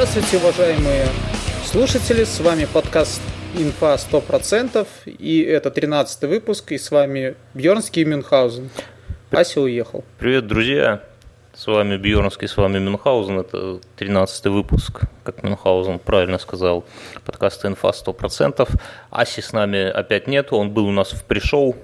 Здравствуйте, уважаемые слушатели, с вами подкаст «Инфа 100%», и это 13 выпуск, и с вами Бьернский и Мюнхгаузен. Ася уехал. Привет, друзья! С вами Бьернский, с вами Мюнхгаузен. Это 13 выпуск, как Мюнхгаузен правильно сказал, подкаста «Инфа 100%». Аси с нами опять нету, он был у нас в пришоу.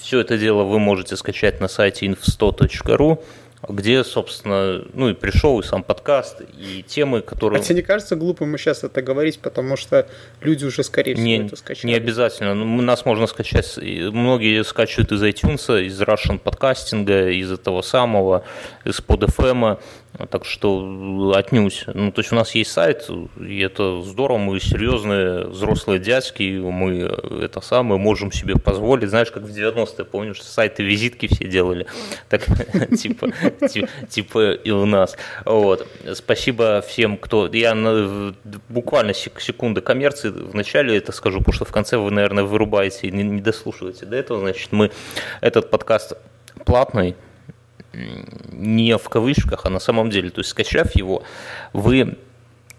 Все это дело вы можете скачать на сайте inf100.ru где, собственно, ну и пришел и сам подкаст, и темы, которые... А тебе не кажется глупым сейчас это говорить, потому что люди уже, скорее всего, не, это скачали? Не обязательно. Ну, нас можно скачать, многие скачивают из iTunes, из Russian подкастинга, из этого самого, из PodFM, так что отнюдь. Ну, то есть у нас есть сайт, и это здорово, мы серьезные взрослые дядьки, мы это самое можем себе позволить. Знаешь, как в 90-е, помнишь, сайты визитки все делали, так типа, типа и у нас. Вот. Спасибо всем, кто... Я буквально секунды коммерции вначале это скажу, потому что в конце вы, наверное, вырубаете и не дослушиваете до этого. Значит, мы этот подкаст платный, не в кавычках, а на самом деле. То есть, скачав его, вы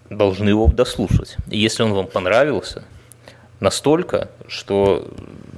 должны его дослушать. И если он вам понравился настолько, что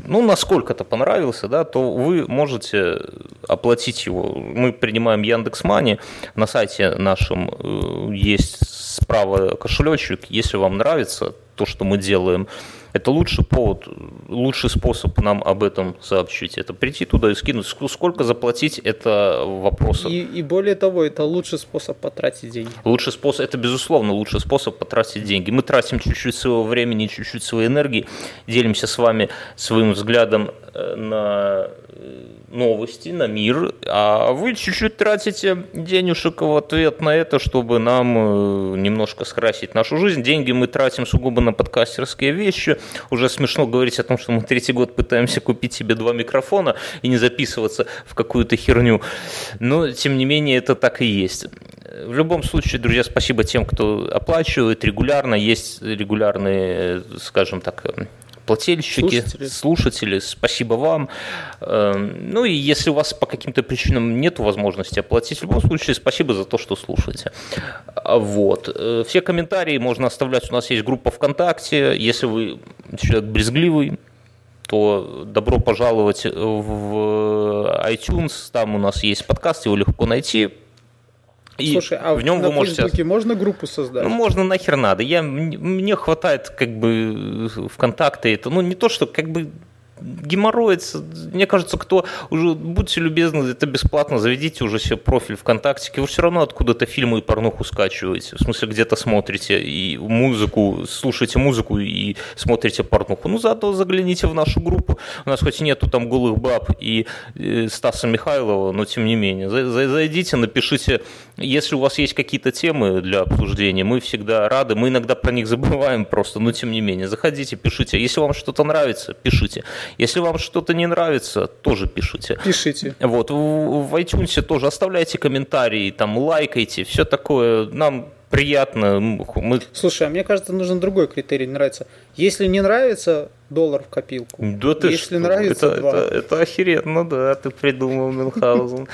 ну, насколько-то понравился, да, то вы можете оплатить его. Мы принимаем Яндекс Мани, на сайте нашем э, есть справа кошелечек. Если вам нравится то, что мы делаем, это лучший повод, лучший способ нам об этом сообщить. Это прийти туда и скинуть. Сколько заплатить, это вопрос. И, и более того, это лучший способ потратить деньги. Лучший способ, это безусловно лучший способ потратить деньги. Мы тратим чуть-чуть своего времени, чуть-чуть своей энергии, делимся с вами своим взглядом э, на э, новости, на мир, а вы чуть-чуть тратите денежек в ответ на это, чтобы нам э, немножко скрасить нашу жизнь. Деньги мы тратим сугубо на подкастерские вещи. Уже смешно говорить о том, что мы третий год пытаемся купить себе два микрофона и не записываться в какую-то херню. Но, тем не менее, это так и есть. В любом случае, друзья, спасибо тем, кто оплачивает регулярно. Есть регулярные, скажем так, плательщики, слушатели. слушатели, спасибо вам. Эм, ну и если у вас по каким-то причинам нет возможности оплатить, в любом случае спасибо за то, что слушаете. А вот. Э, все комментарии можно оставлять, у нас есть группа ВКонтакте, если вы человек брезгливый, то добро пожаловать в iTunes, там у нас есть подкаст, его легко найти, и Слушай, а в нем на вы можете... Фейсбуке можно группу создать? Ну, можно нахер надо. Я, мне хватает как бы ВКонтакте. Это, ну, не то, что как бы геморроится. Мне кажется, кто уже, будьте любезны, это бесплатно, заведите уже себе профиль ВКонтакте, вы все равно откуда-то фильмы и порнуху скачиваете, в смысле где-то смотрите и музыку, слушаете музыку и смотрите порнуху. Ну, зато загляните в нашу группу. У нас хоть и нету там голых баб и э, Стаса Михайлова, но тем не менее. Зайдите, напишите, если у вас есть какие-то темы для обсуждения, мы всегда рады, мы иногда про них забываем просто, но тем не менее. Заходите, пишите. Если вам что-то нравится, пишите. Если вам что-то не нравится, тоже пишите. Пишите. Вот, в, iTunes тоже оставляйте комментарии, там, лайкайте, все такое. Нам приятно. Мы... Слушай, а мне кажется, нужен другой критерий, нравится. Если не нравится, доллар в копилку. Да ты Если что? нравится, это, два. Это, это охеренно, да, ты придумал, Мюнхгаузен.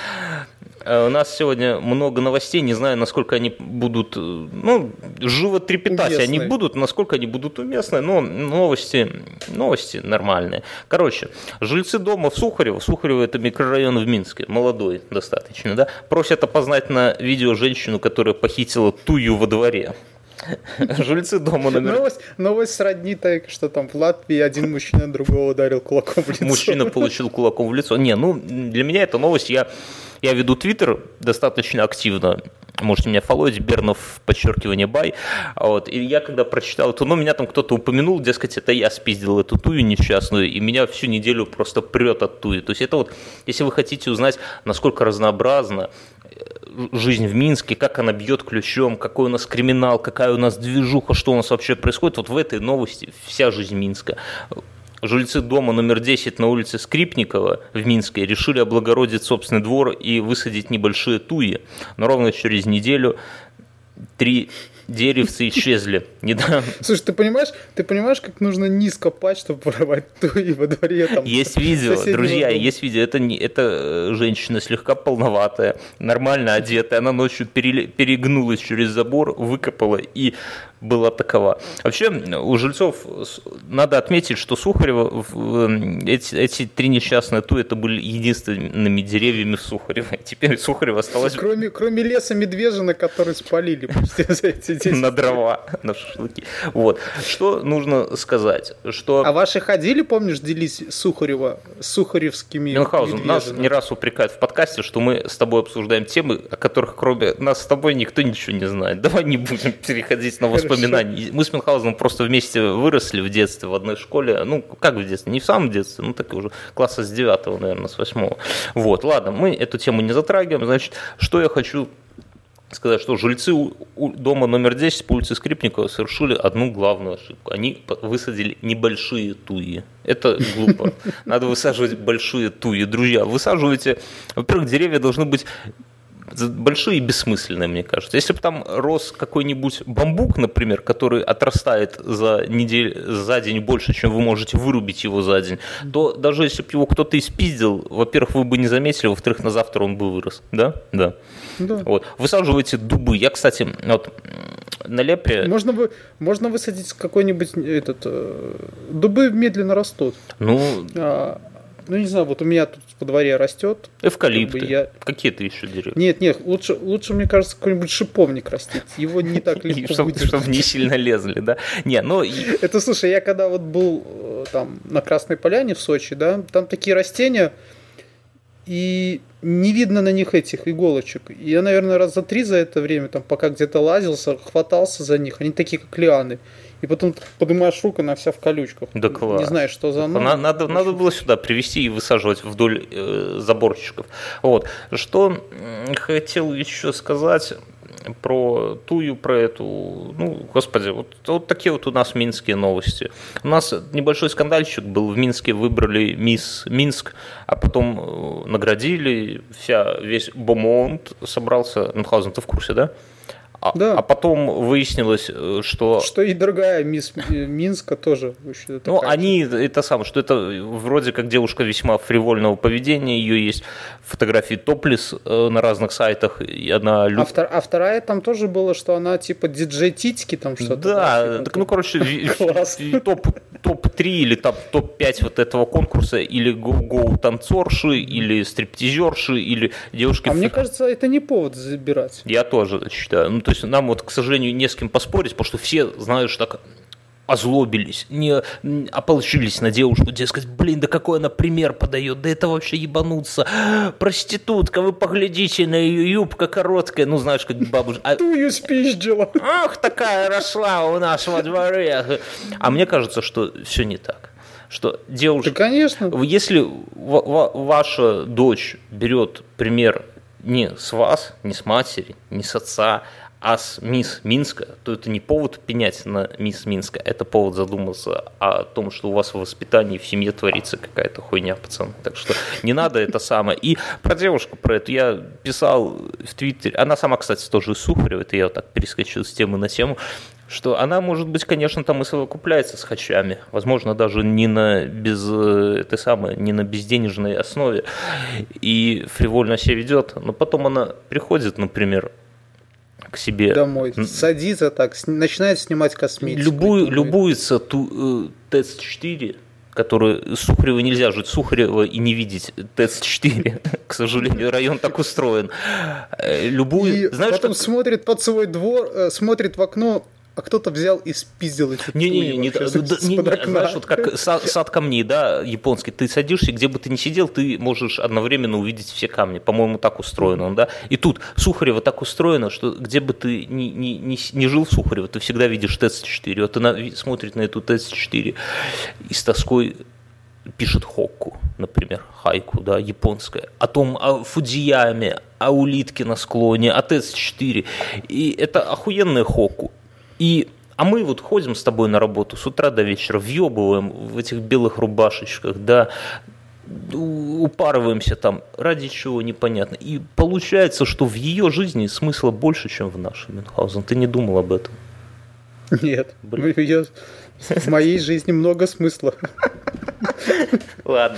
Э, у нас сегодня много новостей, не знаю, насколько они будут, э, ну, живо трепетать уместные. они будут, насколько они будут уместны, но новости, новости нормальные. Короче, жильцы дома в Сухарево, Сухарево это микрорайон в Минске, молодой достаточно, да, просят опознать на видео женщину, которая похитила тую во дворе. Жильцы дома номер... Новость, новость сродни так, что там в Латвии один мужчина другого ударил кулаком в лицо. Мужчина получил кулаком в лицо. Не, ну, для меня это новость, я я веду Твиттер достаточно активно. Можете меня фолловить, Бернов, подчеркивание, бай. Вот. И я когда прочитал эту, ну, меня там кто-то упомянул, дескать, это я спиздил эту тую несчастную, и меня всю неделю просто прет от туи. То есть это вот, если вы хотите узнать, насколько разнообразна э, жизнь в Минске, как она бьет ключом, какой у нас криминал, какая у нас движуха, что у нас вообще происходит, вот в этой новости вся жизнь Минска. Жильцы дома номер 10 на улице Скрипникова в Минске решили облагородить собственный двор и высадить небольшие туи. Но ровно через неделю три деревцы исчезли. Недавно. Слушай, ты понимаешь, ты понимаешь, как нужно низко пасть, чтобы воровать туи во дворе? Там, есть видео, друзья, дома. есть видео. Это, не, это э, женщина слегка полноватая, нормально одетая. Она ночью перегнулась через забор, выкопала и была такова. Вообще, у жильцов надо отметить, что Сухарева, эти, эти три несчастные ту, это были единственными деревьями в Сухарево. Теперь Сухарева осталось... Кроме, кроме леса Медвежина, который спалили за эти 10 На дрова, на шашлыки. Вот. Что нужно сказать? Что... А ваши ходили, помнишь, делись Сухарева, сухаревскими Мюнхгаузен, нас не раз упрекают в подкасте, что мы с тобой обсуждаем темы, о которых кроме нас с тобой никто ничего не знает. Давай не будем переходить на воспоминания воспоминаний. Мы с Мюнхгаузеном просто вместе выросли в детстве в одной школе. Ну, как в детстве? Не в самом детстве, ну, так уже класса с девятого, наверное, с восьмого. Вот, ладно, мы эту тему не затрагиваем. Значит, что я хочу сказать, что жильцы дома номер 10 по улице Скрипникова совершили одну главную ошибку. Они высадили небольшие туи. Это глупо. Надо высаживать большие туи. Друзья, высаживайте... Во-первых, деревья должны быть большие и бессмысленные, мне кажется. Если бы там рос какой-нибудь бамбук, например, который отрастает за, неделю, за день больше, чем вы можете вырубить его за день, то даже если бы его кто-то испиздил, во-первых, вы бы не заметили, во-вторых, на завтра он бы вырос. Да? Да. да. Вот. Высаживайте дубы. Я, кстати, вот на лепре... Можно, бы, можно высадить какой-нибудь этот... Э, дубы медленно растут. Ну... А, ну, не знаю, вот у меня тут во дворе растет. Эвкалипты. Как бы я... Какие-то еще деревья? Нет, нет, лучше, лучше мне кажется, какой-нибудь шиповник растить. Его не так легко чтобы, чтобы не сильно лезли, да? Не, ну... Это, слушай, я когда вот был э, там на Красной Поляне в Сочи, да, там такие растения, и не видно на них этих иголочек. Я, наверное, раз за три за это время, там, пока где-то лазился, хватался за них. Они такие, как лианы и потом поднимаешь руку, она вся в колючках. Да класс. Не знаешь, что за оно. Надо, надо, надо было сюда привезти и высаживать вдоль э, заборчиков. Вот. Что хотел еще сказать про тую, про эту, ну, господи, вот, вот такие вот у нас минские новости. У нас небольшой скандальчик был, в Минске выбрали мисс Минск, а потом э, наградили, вся, весь Бомонт собрался, Мюнхгаузен, ты в курсе, да? А, да. а потом выяснилось, э, что... Что и другая мисс Минска тоже. Ну, они, это самое, что это вроде как девушка весьма фривольного поведения, ее есть фотографии топлис э, на разных сайтах, и она... А, втор, а вторая там тоже было, что она типа диджей Титьки там что-то. Да, так, ну, короче, топ, топ-3 или там топ-5 вот этого конкурса, или гоу-танцорши, или стриптизерши, или девушки... А мне кажется, это не повод забирать. Я тоже считаю. Ну, то есть нам вот, к сожалению, не с кем поспорить, потому что все знают, что так озлобились, не ополчились на девушку, дескать, блин, да какой она пример подает, да это вообще ебануться, проститутка, вы поглядите на ее юбка короткая, ну знаешь, как бабушка. А... Тую спиздила. Ах, такая росла у нас во дворе. А мне кажется, что все не так что девушка... Да, конечно. Если ваша дочь берет пример не с вас, не с матери, не с отца, а с мисс Минска, то это не повод пенять на мисс Минска, это повод задуматься о том, что у вас в воспитании в семье творится какая-то хуйня, пацаны. Так что не надо это самое. И про девушку, про эту я писал в Твиттере, она сама, кстати, тоже из Сухарева, это я вот так перескочил с темы на тему, что она, может быть, конечно, там и совокупляется с хачами, возможно, даже не на без этой самой, не на безденежной основе, и фривольно себя ведет, но потом она приходит, например, к себе. Домой. Садится так, начинает снимать косметику. Любую, любуется ту, э, ТЭЦ-4, которую Сухарева нельзя жить Сухарева и не видеть ТЭЦ-4. К сожалению, район так устроен. Э, любую, и знаешь, потом что... смотрит под свой двор, э, смотрит в окно, а кто-то взял и спиздил эти не, не, не, не, да, не, не, знаешь, вот как сад, сад камней, да, японский, ты садишься, где бы ты ни сидел, ты можешь одновременно увидеть все камни, по-моему, так устроено он, да, и тут Сухарева так устроено, что где бы ты ни, ни, ни, ни жил в Сухарево, ты всегда видишь ТЭЦ-4, вот она смотрит на эту ТЭЦ-4 и с тоской пишет хокку, например, хайку, да, японская, о том, о Фудзияме, о улитке на склоне, о ТЭЦ-4. И это охуенная хокку. И а мы вот ходим с тобой на работу с утра до вечера, въебываем в этих белых рубашечках, да, упарываемся там, ради чего непонятно. И получается, что в ее жизни смысла больше, чем в нашей, Мюнхгаузен. Ты не думал об этом? Нет. Блин. Ее в моей жизни много смысла. Ладно,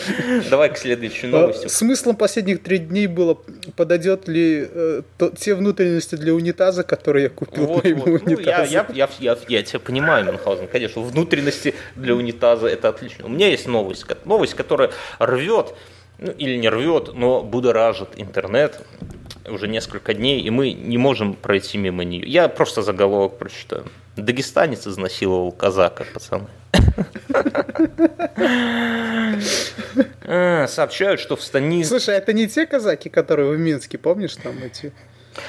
давай к следующей новости. Смыслом последних трех дней было, подойдет ли э, то, те внутренности для унитаза, которые я купил вот, вот. унитазу. Ну, я, я, я, я, я тебя понимаю, Мюнхгаузен, конечно, внутренности для унитаза это отлично. У меня есть новость, новость, которая рвет, ну, или не рвет, но будоражит интернет уже несколько дней, и мы не можем пройти мимо нее. Я просто заголовок прочитаю. Дагестанец изнасиловал казака, пацаны. А, сообщают, что в станице... Слушай, это не те казаки, которые в Минске, помнишь, там эти...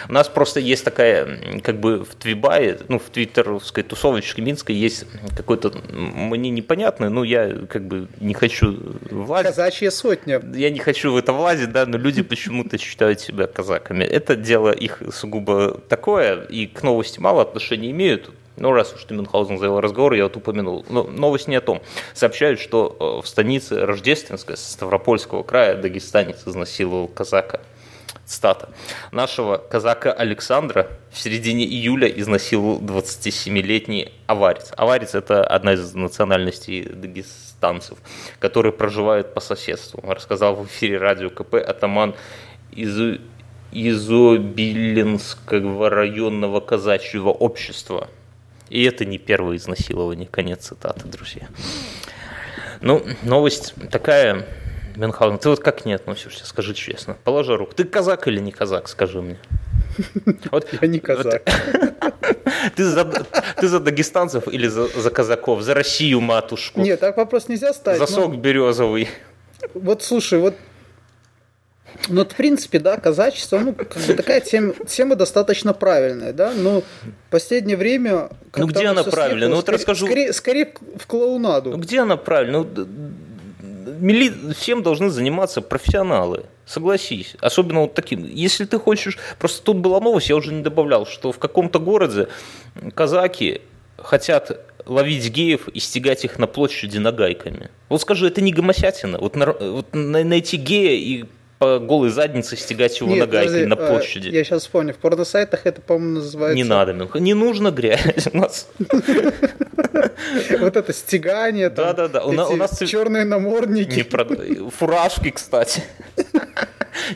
У нас просто есть такая, как бы в Твибае, ну, в твиттеровской тусовочке Минской есть какой-то, мне непонятный, ну, я как бы не хочу влазить. Казачья сотня. Я не хочу в это влазить, да, но люди почему-то считают себя казаками. Это дело их сугубо такое, и к новости мало отношения имеют. Ну, раз уж ты Мюнхгаузен завел разговор, я вот упомянул. Но новость не о том. Сообщают, что э, в станице Рождественской Ставропольского края дагестанец изнасиловал казака. Стата. Нашего казака Александра в середине июля изнасиловал 27-летний аварец. Аварец – это одна из национальностей дагестанцев, которые проживают по соседству. Рассказал в эфире радио КП атаман из Изобилинского районного казачьего общества – и это не первое изнасилование. Конец цитаты, друзья. Ну, новость такая, Мюнхгаузен, ты вот как не относишься, скажи честно. Положи руку. Ты казак или не казак, скажи мне. Вот, Я не казак. Ты, за, ты за дагестанцев или за, за казаков? За Россию, матушку? Нет, так вопрос нельзя ставить. За сок березовый. Вот слушай, вот ну, в принципе, да, казачество, ну, как бы такая тема, тема достаточно правильная, да, но в последнее время... Ну, где она правильная? Ну, вот скорее, расскажу... Скорее, скорее в клоунаду. Ну, где она правильная? Ну, мили... Всем должны заниматься профессионалы. Согласись. Особенно вот таким. Если ты хочешь... Просто тут была новость, я уже не добавлял, что в каком-то городе казаки хотят ловить геев и стегать их на площади нагайками. Вот скажу, это не гомосятина. Вот, на, вот найти гея и по голой заднице стегать его Нет, нагайкой на а, площади. Я сейчас вспомню, в порносайтах это, по-моему, называется... Не надо, не нужно грязь у нас. Вот это стегание, да, да, да. У нас черные намордники. Фуражки, кстати.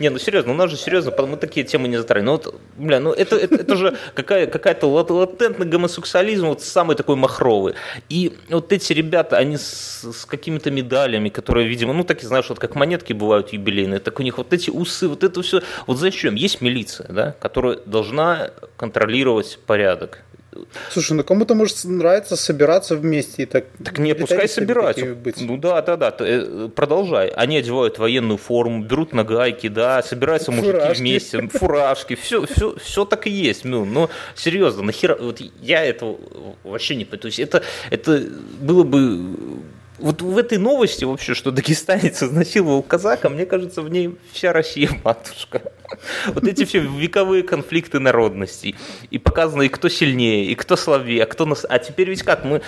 Не, ну серьезно, у нас же серьезно, мы такие темы не затрагиваем. Ну вот, бля, ну это, это, это же какая, какая-то латентный гомосексуализм, вот самый такой махровый. И вот эти ребята, они с, с какими-то медалями, которые, видимо, ну такие, знаешь, вот как монетки бывают юбилейные, так у них вот эти усы, вот это все. Вот зачем? Есть милиция, да, которая должна контролировать порядок. Слушай, ну кому-то может нравиться собираться вместе и так. Так не, пускай собираются. Ну да, да, да. Э, продолжай. Они одевают военную форму, берут на гайки, да, собираются мужики фуражки. вместе, фуражки, все, все, все так и есть. Ну, но серьезно, нахера, вот я этого вообще не понимаю. То есть это, это было бы вот в этой новости вообще, что дагестанец изнасиловал казака, мне кажется, в ней вся Россия матушка. Вот эти все вековые конфликты народностей. И показано, и кто сильнее, и кто слабее, а кто нас... А теперь ведь как? Мы...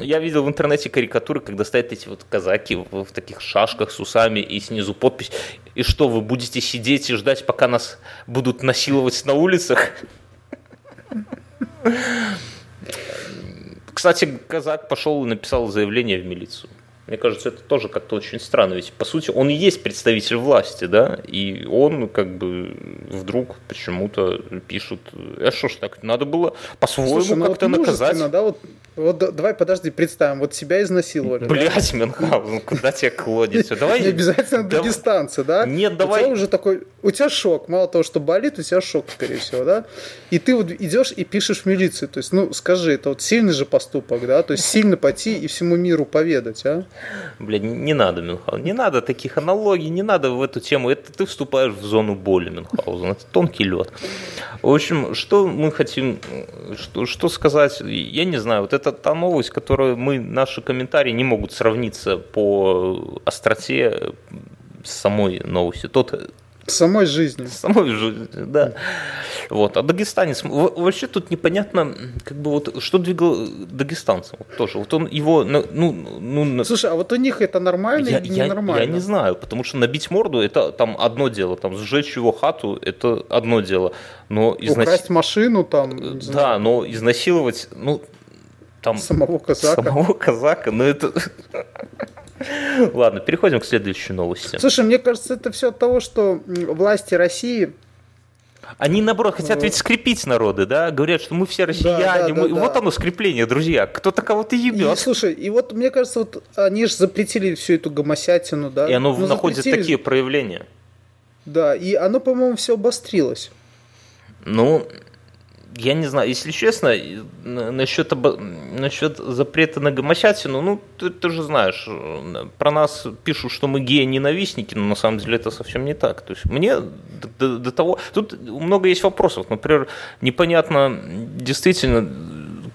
Я видел в интернете карикатуры, когда стоят эти вот казаки в, в таких шашках с усами и снизу подпись. И что, вы будете сидеть и ждать, пока нас будут насиловать на улицах? Кстати, казак пошел и написал заявление в милицию. Мне кажется, это тоже как-то очень странно. Ведь, по сути, он и есть представитель власти, да, и он как бы вдруг почему-то пишут, а что ж так, надо было по-своему ну как-то вот наказать. Да, вот, вот давай, подожди, представим, вот себя изнасиловали. Блять, да? Мюнхгаузен, куда тебя клонится? Давай... Не обязательно до дистанции, да? Нет, давай... У тебя уже такой, у тебя шок, мало того, что болит, у тебя шок, скорее всего, да? И ты вот идешь и пишешь в милицию, то есть, ну, скажи, это вот сильный же поступок, да? То есть, сильно пойти и всему миру поведать, а? Блядь, не надо, Мюнхгаузен, не надо таких аналогий, не надо в эту тему. Это ты вступаешь в зону боли, Мюнхгаузен. Это тонкий лед. В общем, что мы хотим, что, что сказать, я не знаю. Вот это та новость, которую мы, наши комментарии не могут сравниться по остроте с самой новостью. Тот Самой жизни. Самой жизни, да. Вот. А дагестанец, вообще тут непонятно, как бы вот, что двигал дагестанцем вот, тоже. Вот он его, ну, ну... Слушай, а вот у них это нормально я, или ненормально? Я, я не знаю, потому что набить морду, это там одно дело, там сжечь его хату, это одно дело. Но изнаси... Украсть машину там, Да, знаю. но изнасиловать, ну, там... Самого казака. Самого казака, ну это... Ладно, переходим к следующей новости. Слушай, мне кажется, это все от того, что власти России они, наоборот, хотят ведь скрепить народы, да? Говорят, что мы все россияне. Да, да, мы... да, вот оно скрепление, друзья. Кто-то кого-то ебет. И, слушай, и вот мне кажется, вот они же запретили всю эту гомосятину, да? И оно ну, находит запретили... такие проявления. Да, и оно, по-моему, все обострилось. Ну, я не знаю, если честно, насчет, насчет запрета на гомосятину, ну, ты, ты же знаешь, про нас пишут, что мы геи-ненавистники, но на самом деле это совсем не так. То есть мне до, до того... Тут много есть вопросов. Например, непонятно действительно,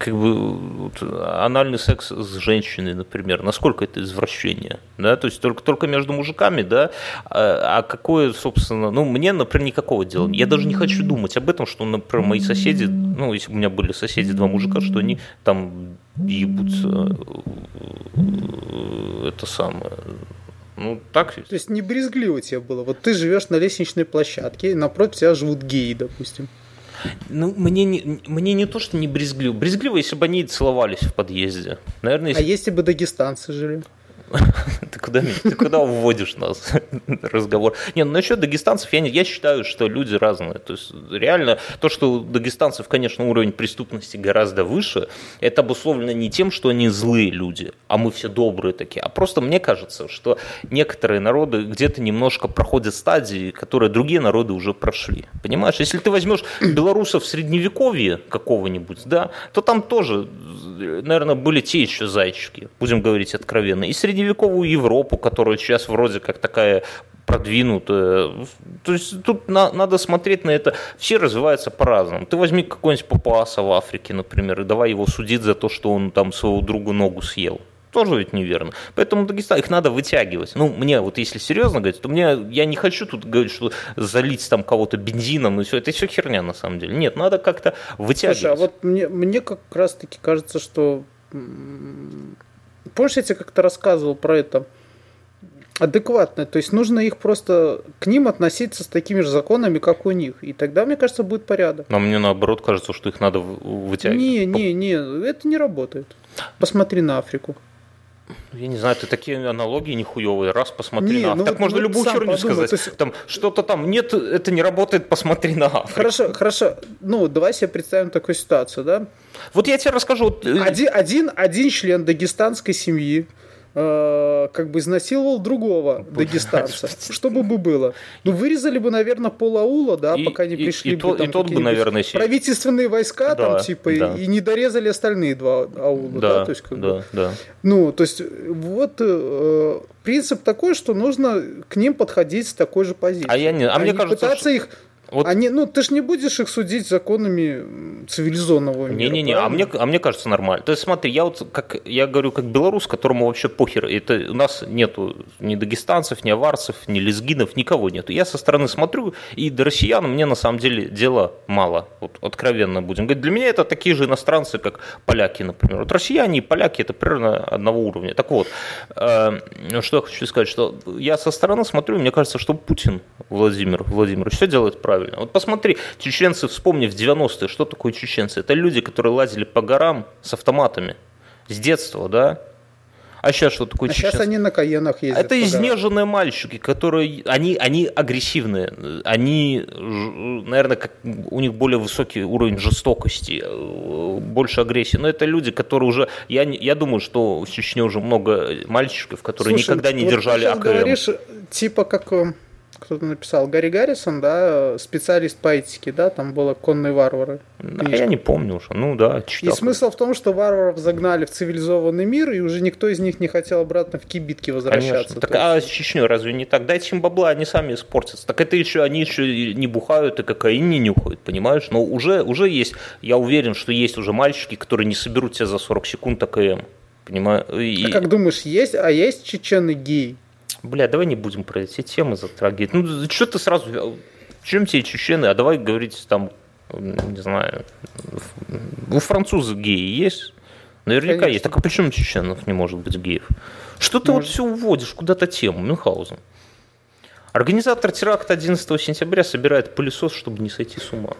как бы вот, анальный секс с женщиной, например, насколько это извращение, да, то есть только, только между мужиками, да, а, а какое, собственно, ну, мне, например, никакого дела, я даже не хочу думать об этом, что, например, мои соседи, ну, если у меня были соседи, два мужика, что они там ебутся, э, это самое, ну, так То есть не брезгливо тебе было. Вот ты живешь на лестничной площадке, напротив тебя живут геи, допустим. Ну, мне не, мне не то, что не брезгливо. Брезгливо, если бы они целовались в подъезде. Наверное, если... А если бы дагестанцы жили? Ты куда, ты куда уводишь нас разговор? Не, ну насчет дагестанцев я, не, я считаю, что люди разные. То есть реально то, что у дагестанцев, конечно, уровень преступности гораздо выше, это обусловлено не тем, что они злые люди, а мы все добрые такие, а просто мне кажется, что некоторые народы где-то немножко проходят стадии, которые другие народы уже прошли. Понимаешь, если ты возьмешь белорусов в средневековье какого-нибудь, да, то там тоже, наверное, были те еще зайчики, будем говорить откровенно. И среди средневековую Европу, которая сейчас вроде как такая продвинутая. То есть тут на, надо смотреть на это. Все развиваются по-разному. Ты возьми какой-нибудь папуаса в Африке, например, и давай его судить за то, что он там своего друга ногу съел. Тоже ведь неверно. Поэтому Дагестан, их надо вытягивать. Ну, мне вот если серьезно говорить, то мне, я не хочу тут говорить, что залить там кого-то бензином и все. Это все херня на самом деле. Нет, надо как-то вытягивать. Слушай, а вот мне, мне как раз таки кажется, что Помнишь, я тебе как-то рассказывал про это? адекватно. То есть нужно их просто к ним относиться с такими же законами, как у них. И тогда, мне кажется, будет порядок. Но мне наоборот кажется, что их надо вытягивать. Не, не, не, это не работает. Посмотри на Африку. Я не знаю, ты такие аналогии нехуевые. Раз посмотри не, на ну, Так можно ну, любую херню сказать. Есть... Там что-то там нет, это не работает, посмотри на Африку. Хорошо, хорошо. Ну, давай себе представим такую ситуацию, да? Вот я тебе расскажу. Э, один, один, один член дагестанской семьи Э, как бы изнасиловал другого дагестанца. Что бы было? Ну, вырезали бы, наверное, пол аула, да, и, пока не пришли и, бы, там, и тот бы, наверное, правительственные войска, да, там, типа, да. и, не дорезали остальные два аула, да, да то есть, как да, бы, да. Ну, то есть, вот э, принцип такой, что нужно к ним подходить с такой же позицией. А, я не, а, а мне кажется, пытаться что... их вот... Они, ну, ты же не будешь их судить законами цивилизованного мира. Не-не-не, а мне, а мне кажется нормально. То есть смотри, я вот, как я говорю, как белорус, которому вообще похер. Это у нас нету ни дагестанцев, ни аварцев, ни лезгинов, никого нету. Я со стороны смотрю, и до россиян мне на самом деле дела мало. Вот откровенно будем говорить. Для меня это такие же иностранцы, как поляки, например. Вот россияне и поляки это примерно одного уровня. Так вот, э, что я хочу сказать, что я со стороны смотрю, мне кажется, что Путин Владимир Владимирович все делает правильно правильно. Вот посмотри, чеченцы, вспомни в 90-е, что такое чеченцы? Это люди, которые лазили по горам с автоматами с детства, да? А сейчас что такое а чеченцы? сейчас они на Каенах ездят. Это изнеженные мальчики, которые, они, они агрессивные, они, наверное, как, у них более высокий уровень жестокости, больше агрессии. Но это люди, которые уже, я, я думаю, что в Чечне уже много мальчиков, которые Слушай, никогда не вот держали АКМ. говоришь, типа как э, кто-то написал, Гарри Гаррисон, да, специалист по этике, да, там было «Конные варвары». Да, я не помню уже, ну да, читал. И смысл в том, что варваров загнали в цивилизованный мир, и уже никто из них не хотел обратно в кибитки возвращаться. Конечно. Так, а с Чечней разве не так? Дайте им бабла, они сами испортятся. Так это еще, они еще не бухают и кокаин не нюхают, понимаешь? Но уже, уже есть, я уверен, что есть уже мальчики, которые не соберут тебя за 40 секунд АКМ. Понимаю? И... А как думаешь, есть, а есть чечены гей? Бля, давай не будем про эти темы затрагивать. Ну, что ты сразу... Чем тебе чечены? А давай говорить там, не знаю, у французов геи есть? Наверняка Конечно. есть. Так а почему чеченов не может быть геев? Что ты может. вот все уводишь куда-то тему, Мюнхгаузен? Организатор теракта 11 сентября собирает пылесос, чтобы не сойти с ума.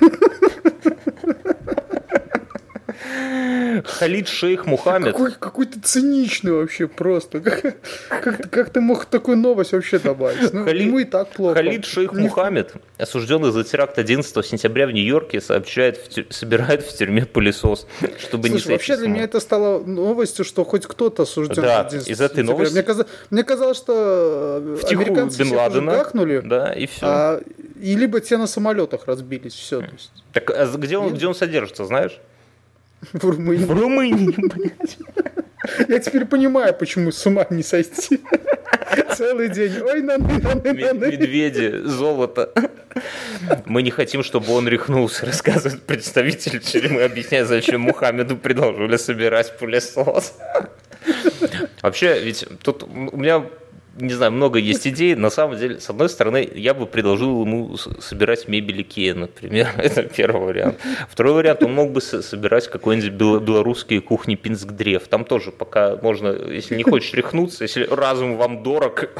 Халид Шейх Мухаммед. Какой, какой ты циничный вообще просто. Как, как, как ты мог такую новость вообще добавить? Ну, Халид, ему и так плохо. Халид Шейх. Мухаммед, осужденный за теракт 11 сентября в Нью-Йорке, сообщает, в тю... собирает в тюрьме пылесос, чтобы Слушай, не вообще для меня это стало новостью, что хоть кто-то осужден да, 11 из этой новости... Мне, казалось, мне казалось, что Втиху американцы Бен Ладена, гахнули, да, и все. А, и либо те на самолетах разбились, все. То есть. Так а где он, где он содержится, знаешь? В Румынии. В Румынии, блядь. Я теперь понимаю, почему с ума не сойти. Целый день. Ой, наны, наны, наны. Медведи, золото. Мы не хотим, чтобы он рехнулся, рассказывает представитель тюрьмы, объясняя, зачем Мухаммеду предложили собирать пылесос. Вообще, ведь тут у меня не знаю, много есть идей. На самом деле, с одной стороны, я бы предложил ему собирать мебель Икея, например. Это первый вариант. Второй вариант, он мог бы собирать какой-нибудь белорусские кухни Пинск-древ. Там тоже пока можно, если не хочешь рехнуться, если разум вам дорог,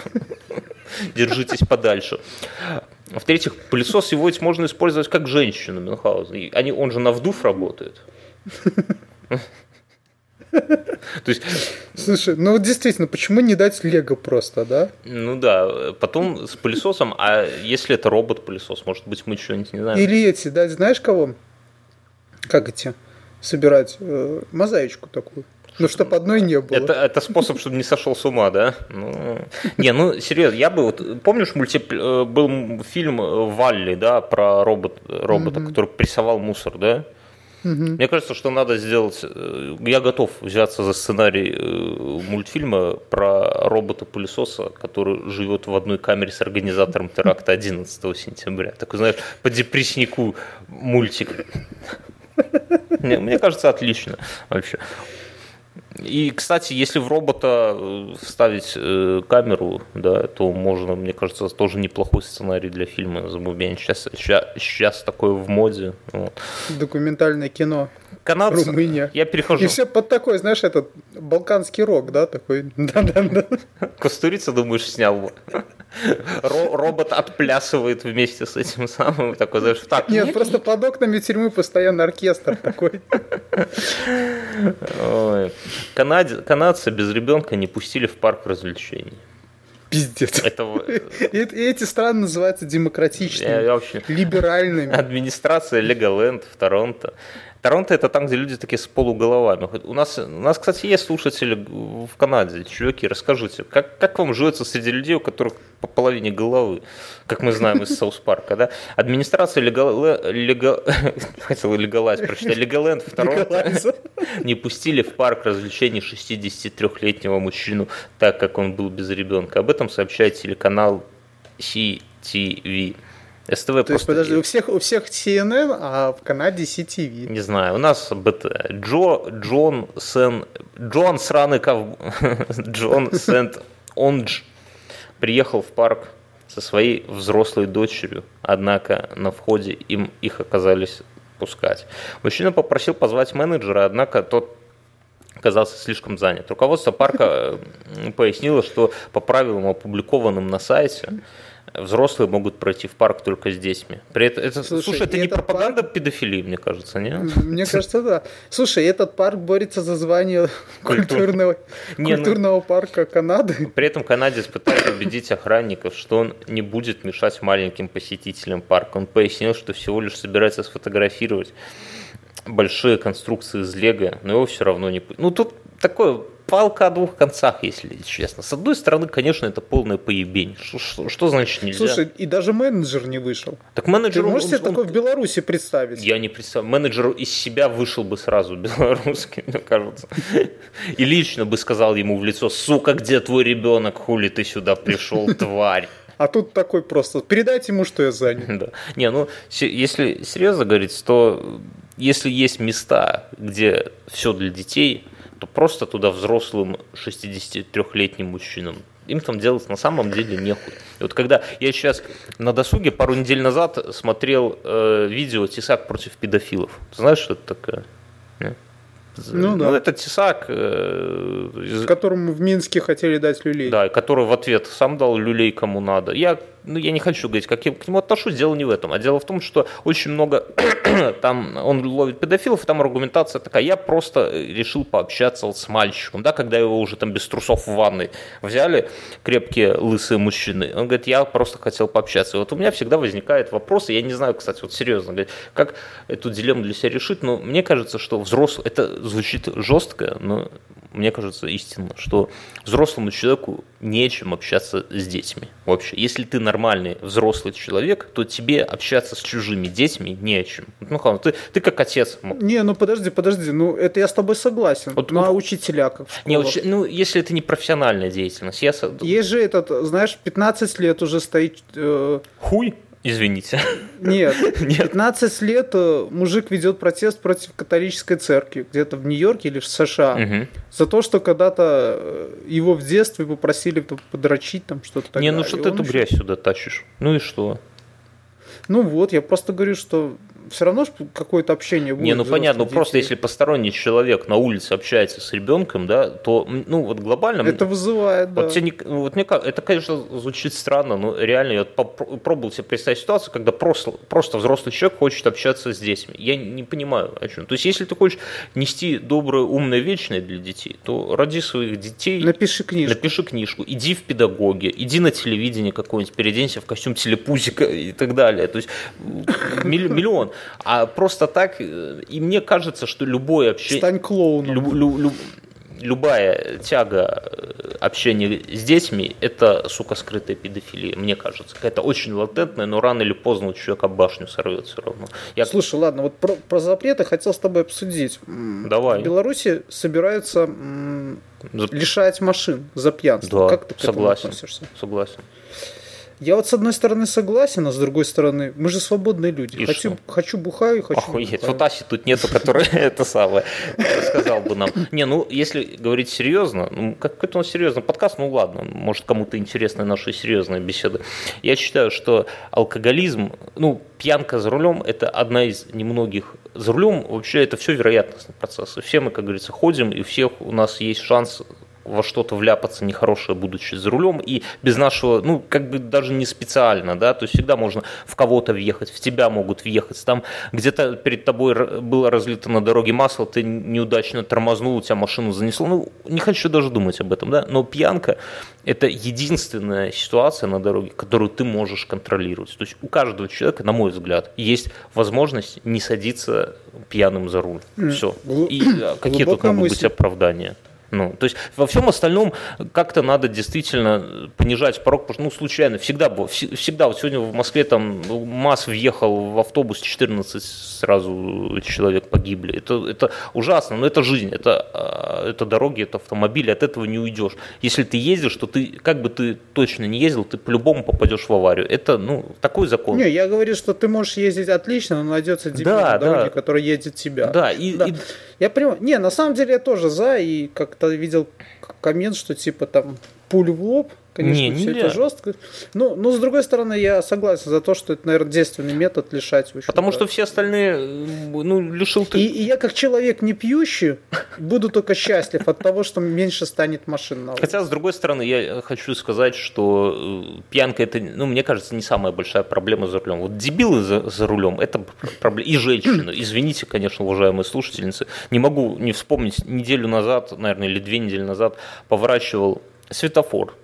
держитесь подальше. В-третьих, пылесос его ведь можно использовать как женщину Мюнхгаузен. Они, он же на вдув работает. То есть... Слушай, ну действительно, почему не дать Лего просто, да? Ну да, потом с пылесосом, а если это робот-пылесос, может быть, мы что-нибудь не знаем? Или эти, да, знаешь кого? Как эти? Собирать э, мозаичку такую. Ну, чтобы одной не было. Это, это способ, чтобы не сошел с ума, да? Ну, не, ну, серьезно, я бы вот... Помнишь, мульти... Э, был фильм «Валли», да, про робот, робота, mm-hmm. который прессовал мусор, да? Угу. Мне кажется, что надо сделать... Э, я готов взяться за сценарий э, мультфильма про робота-пылесоса, который живет в одной камере с организатором теракта 11 сентября. Такой, знаешь, по депресснику мультик. Мне, мне кажется, отлично вообще. И, кстати, если в робота э, вставить э, камеру, да, то можно, мне кажется, тоже неплохой сценарий для фильма «Замубень». Сейчас, сейчас, сейчас такое в моде. Вот. Документальное кино. Канадцы. Румыния. Я перехожу. И все под такой, знаешь, этот балканский рок, да, такой. Да-да-да. Кустурица, думаешь, снял бы. Робот отплясывает вместе с этим самым, такой, знаешь, так. Нет, просто под окнами тюрьмы постоянно оркестр такой. Ой. Канад... Канадцы без ребенка не пустили в парк развлечений. Пиздец. Это... И, эти страны называются демократичными, я, я вообще... либеральными. Администрация Леголенд в Торонто Торонто это там, где люди такие с полуголовами. У нас, у нас, кстати, есть слушатели в Канаде. Чуваки, расскажите, как, как вам живется среди людей, у которых по половине головы, как мы знаем из Саус Парка, да? Администрация легал... легал... хотел легалайз прочитать. Легаленд в Торонто не пустили в парк развлечений 63-летнего мужчину, так как он был без ребенка. Об этом сообщает телеканал CTV. СТВ То просто... есть, подожди, у всех, у всех CNN, а в Канаде CTV. Не знаю, у нас БТ. Джо, Джон Сен... Джон Сраный Ков... Джон Сент Ондж приехал в парк со своей взрослой дочерью, однако на входе им их оказались пускать. Мужчина попросил позвать менеджера, однако тот оказался слишком занят. Руководство парка пояснило, что по правилам, опубликованным на сайте, взрослые могут пройти в парк только с детьми. При этом, это, слушай, слушай, это не пропаганда парк... педофилии, мне кажется, не? Мне кажется, да. Слушай, этот парк борется за звание культурного, не, ну, культурного парка Канады. При этом канадец пытается убедить охранников, что он не будет мешать маленьким посетителям парка. Он пояснил, что всего лишь собирается сфотографировать большие конструкции из лего, но его все равно не... Ну, тут такое палка о двух концах, если честно. С одной стороны, конечно, это полное поебень. Что, что, что значит нельзя? Слушай, и даже менеджер не вышел. Так менеджер... Ты можешь он, себе он, такое в Беларуси представить? Я не представляю. Менеджер из себя вышел бы сразу белорусский, мне кажется. И лично бы сказал ему в лицо, сука, где твой ребенок, хули ты сюда пришел, тварь. А тут такой просто, передайте ему, что я занят. Да. Не, ну, если серьезно говорить, то если есть места, где все для детей, то просто туда взрослым 63-летним мужчинам им там делать на самом деле нехуй. И вот когда я сейчас на досуге пару недель назад смотрел э, видео «Тесак против педофилов». Знаешь, что это такое? Нет? Ну, да. ну это Тесак. Э, из- Которому в Минске хотели дать люлей. да, который в ответ сам дал люлей кому надо. Я, ну, я не хочу говорить, как я к нему отношусь, дело не в этом. А дело в том, что очень много там он ловит педофилов, и там аргументация такая, я просто решил пообщаться вот с мальчиком, да, когда его уже там без трусов в ванной взяли, крепкие лысые мужчины. Он говорит, я просто хотел пообщаться. И вот у меня всегда возникает вопрос, я не знаю, кстати, вот серьезно, как эту дилемму для себя решить, но мне кажется, что взрослый, это звучит жестко, но мне кажется истинно, что взрослому человеку нечем общаться с детьми вообще. Если ты нормальный взрослый человек, то тебе общаться с чужими детьми не о чем. Ну, Хан, ты, ты как отец. Не, ну подожди, подожди, ну это я с тобой согласен. Вот- ну а учителя как Не, уч- ну, если это не профессиональная деятельность, я... Есть же этот, знаешь, 15 лет уже стоит... э, Хуй, извините. нет, Нет. 15 лет э, мужик ведет протест против католической церкви, где-то в Нью-Йорке или в США, Мгм. за то, что когда-то э, его в детстве попросили подрочить, там что-то. Не, ну что ты эту грязь сюда тащишь? Ну и что? Ну вот, я просто говорю, что все равно какое-то общение будет. Не, ну понятно, ну просто детей. если посторонний человек на улице общается с ребенком, да, то, ну вот глобально... Это вызывает, да. Вот, тебе не- ну, вот мне кажется, это, конечно, звучит странно, но реально я пробовал себе представить ситуацию, когда просто, просто взрослый человек хочет общаться с детьми. Я не понимаю, о чем. То есть, если ты хочешь нести доброе, умное, вечное для детей, то ради своих детей Напиши книжку. напиши книжку, иди в педагоги, иди на телевидение какое-нибудь, переоденься в костюм телепузика и так далее. То есть милли- миллион. А просто так, э, и мне кажется, что любое общение... Стань клоуном. Люб- лю- лю- любая тяга э, общения с детьми – это, сука, скрытая педофилия, мне кажется. Какая-то очень латентная, но рано или поздно у человека башню сорвет все равно. Я... Слушай, ладно, вот про, про запреты хотел с тобой обсудить. Давай. В Беларуси собираются За- лишать машин за пьянство. Да, как ты к этому согласен. относишься? Согласен. Я вот с одной стороны согласен, а с другой стороны, мы же свободные люди. И хочу, что? хочу бухаю, хочу Охуеть, вот Аси тут нету, который это самое сказал бы нам. Не, ну, если говорить серьезно, ну, как это у нас серьезный подкаст, ну ладно, может кому-то интересны наши серьезные беседы. Я считаю, что алкоголизм, ну, пьянка за рулем – это одна из немногих. За рулем вообще это все вероятностные процессы. Все мы, как говорится, ходим, и у всех у нас есть шанс во что-то вляпаться нехорошее, будучи за рулем, и без нашего, ну, как бы даже не специально, да, то есть всегда можно в кого-то въехать, в тебя могут въехать, там где-то перед тобой было разлито на дороге масло, ты неудачно тормознул, у тебя машину занесло, ну, не хочу даже думать об этом, да, но пьянка – это единственная ситуация на дороге, которую ты можешь контролировать, то есть у каждого человека, на мой взгляд, есть возможность не садиться пьяным за руль, все, и а, какие тут могут быть мысль. оправдания? Ну, то есть во всем остальном как-то надо действительно понижать порог, потому что, ну, случайно, всегда было, вс- всегда, вот сегодня в Москве там МАЗ въехал в автобус, 14 сразу человек погибли. Это, это ужасно, но это жизнь, это, а, это дороги, это автомобили, от этого не уйдешь. Если ты ездишь, то ты, как бы ты точно не ездил, ты по-любому попадешь в аварию. Это, ну, такой закон. Не, я говорю, что ты можешь ездить отлично, но найдется дебил Да, на дороге, да. который едет тебя. Да, и, Да. и- Я понимаю. Не, на самом деле я тоже за, и как-то видел коммент, что типа там пуль в лоб, конечно, Не, все нельзя. это жестко. Ну, но с другой стороны, я согласен за то, что это, наверное, действенный метод лишать. общем, потому да. что все остальные, ну, лишил ты... И, и я, как человек не пьющий, буду только счастлив от того, что меньше станет машин на улице. Хотя, с другой стороны, я хочу сказать, что э, пьянка это, ну, мне кажется, не самая большая проблема за рулем. Вот дебилы за, за рулем это проблема. И женщины. Извините, конечно, уважаемые слушательницы. Не могу не вспомнить, неделю назад, наверное, или две недели назад поворачивал светофор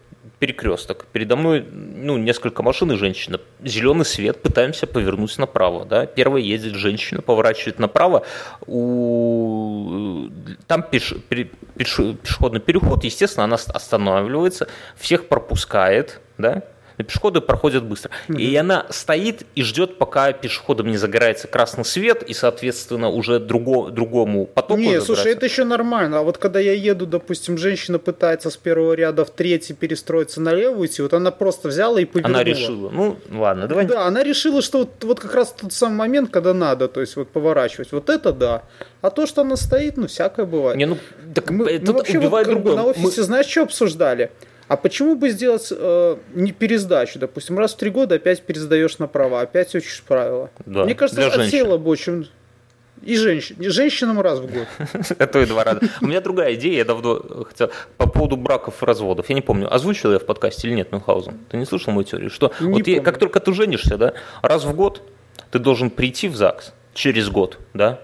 перекресток. Передо мной ну, несколько машин и женщина. Зеленый свет, пытаемся повернуть направо. Да? Первая едет женщина, поворачивает направо. У... Там пеш... пеш- пешеходный переход, естественно, она останавливается, всех пропускает, да? И пешеходы проходят быстро. И она стоит и ждет, пока пешеходам не загорается красный свет, и, соответственно, уже друго... другому потоку Не, слушай, загорается. это еще нормально. А вот когда я еду, допустим, женщина пытается с первого ряда в третий перестроиться налево идти, вот она просто взяла и повернула. Она решила. Ну, ладно, давай. Да, она решила, что вот, вот как раз тот самый момент, когда надо, то есть вот поворачивать. Вот это да. А то, что она стоит, ну, всякое бывает. Не, ну, так Мы, мы вообще вот другое. на офисе, Мы- знаешь, что обсуждали? А почему бы сделать э, не пересдачу? Допустим, раз в три года опять пересдаешь на права, опять учишь правила. Да, Мне кажется, отсело бы очень... И женщин, и женщинам раз в год. А то и два раза. У меня другая идея, я давно хотел по поводу браков и разводов. Я не помню, озвучил я в подкасте или нет, Мюнхгаузен? Ты не слышал мою теорию? Что Не вот я- как только ты женишься, да, раз в год ты должен прийти в ЗАГС через год, да,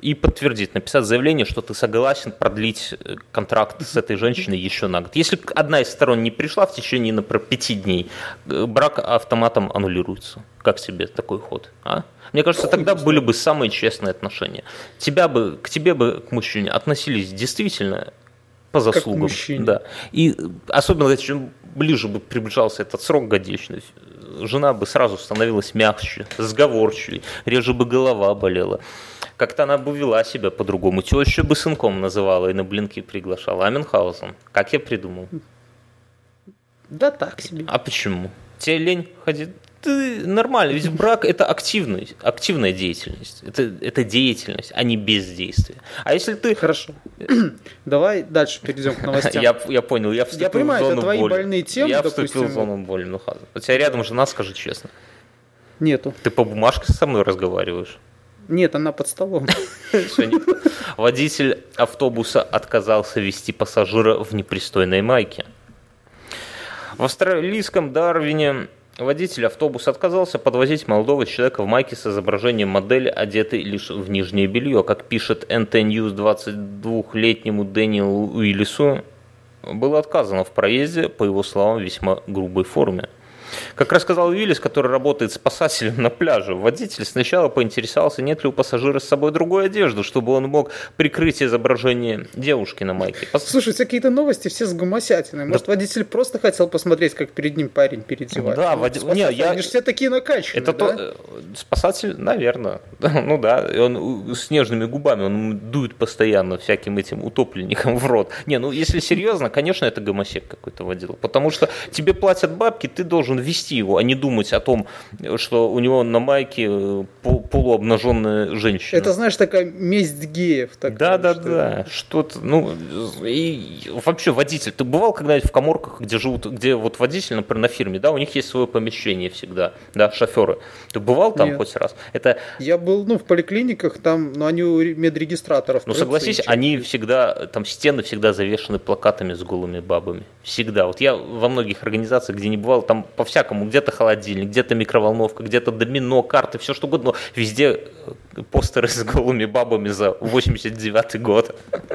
и подтвердить, написать заявление, что ты согласен продлить э, контракт с этой женщиной еще на год. Если одна из сторон не пришла в течение, например, пяти дней, э, брак автоматом аннулируется. Как тебе такой ход? А? Мне кажется, тогда были бы самые честные отношения. Тебя бы, к тебе бы, к мужчине, относились действительно по заслугам. мужчине. Да. И э, особенно, чем ближе бы приближался этот срок годичный, жена бы сразу становилась мягче, сговорчивее, реже бы голова болела. Как-то она бы вела себя по-другому. Тещу бы сынком называла и на блинки приглашала. А Мюнхгаузен, как я придумал? Да так себе. А почему? Тебе лень ходить? Ты нормально, ведь брак это активность, активная деятельность. Это, это деятельность, а не бездействие. А если ты... Хорошо. Давай дальше перейдем к новостям. Я, я понял, я вступил Я понимаю, в это зону твои боли. больные темы, Я допустим. вступил в зону боли, ну хаза. У тебя рядом жена, скажи честно. Нету. Ты по бумажке со мной разговариваешь? Нет, она под столом. Водитель автобуса отказался вести пассажира в непристойной майке. В австралийском Дарвине водитель автобуса отказался подвозить молодого человека в майке с изображением модели, одетой лишь в нижнее белье. Как пишет NT News 22-летнему Дэниелу Уиллису, было отказано в проезде, по его словам, весьма грубой форме. Как рассказал Уиллис, который работает спасателем на пляже, водитель сначала поинтересовался, нет ли у пассажира с собой другой одежды, чтобы он мог прикрыть изображение девушки на майке. Пас- Слушай, все какие-то новости все с гомосятиной. Может, водитель просто хотел посмотреть, как перед ним парень переодевается. Да, Ну, води- спасатель, не, я- Они же все такие накачанные, Это да? то, э, спасатель, наверное. Ну да, он с нежными губами, он дует постоянно всяким этим утопленникам в рот. Не, ну если серьезно, конечно, это гомосек какой-то водил. Потому что тебе платят бабки, ты должен вести его, а не думать о том, что у него на майке э, пол- полуобнаженная женщина. Это, знаешь, такая месть геев. такая, Да, да, что- да. Что-то, ну, и вообще водитель. Ты бывал когда-нибудь в коморках, где живут, где вот водитель, например, на фирме, да, у них есть свое помещение всегда, да, шоферы. Ты бывал там Нет. хоть раз? Это, Я был, ну, в поликлиниках, там, ну, они у медрегистраторов. ну, согласись, они всегда, там стены всегда завешены плакатами с голыми бабами. Всегда. Вот я во многих организациях, где не бывал, там по-всякому, где-то холодильник, где-то микроволновка, где-то домино, карты, все что угодно, но везде э, постеры с голыми бабами за 89 год.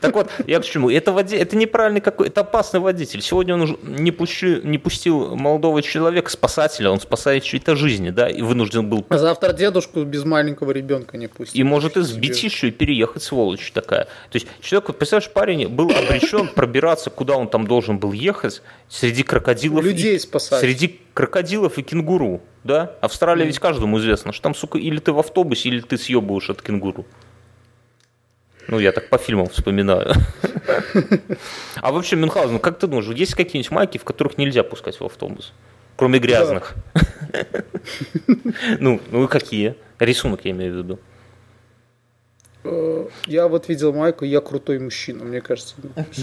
Так вот, я к чему? Это, води... это неправильный какой, это опасный водитель. Сегодня он уже не, пущу- не пустил молодого человека, спасателя, он спасает чьи-то жизни, да, и вынужден был А завтра дедушку без маленького ребенка не пустят. и может и Себе. сбить еще и переехать, сволочь такая. То есть человек, вот представляешь, парень был обречен пробираться, куда он там должен был ехать, среди крокодилов. Людей и, спасать. Среди крокодилов и кенгуру, да? Австралия ведь каждому известно, что там, сука, или ты в автобусе, или ты съебываешь от кенгуру. Ну, я так по фильмам вспоминаю. А вообще, Мюнхгаузен, как ты думаешь, есть какие-нибудь майки, в которых нельзя пускать в автобус? Кроме грязных. Ну, ну и какие? Рисунок я имею в виду. Э, Я вот видел майку, я крутой мужчина, мне кажется.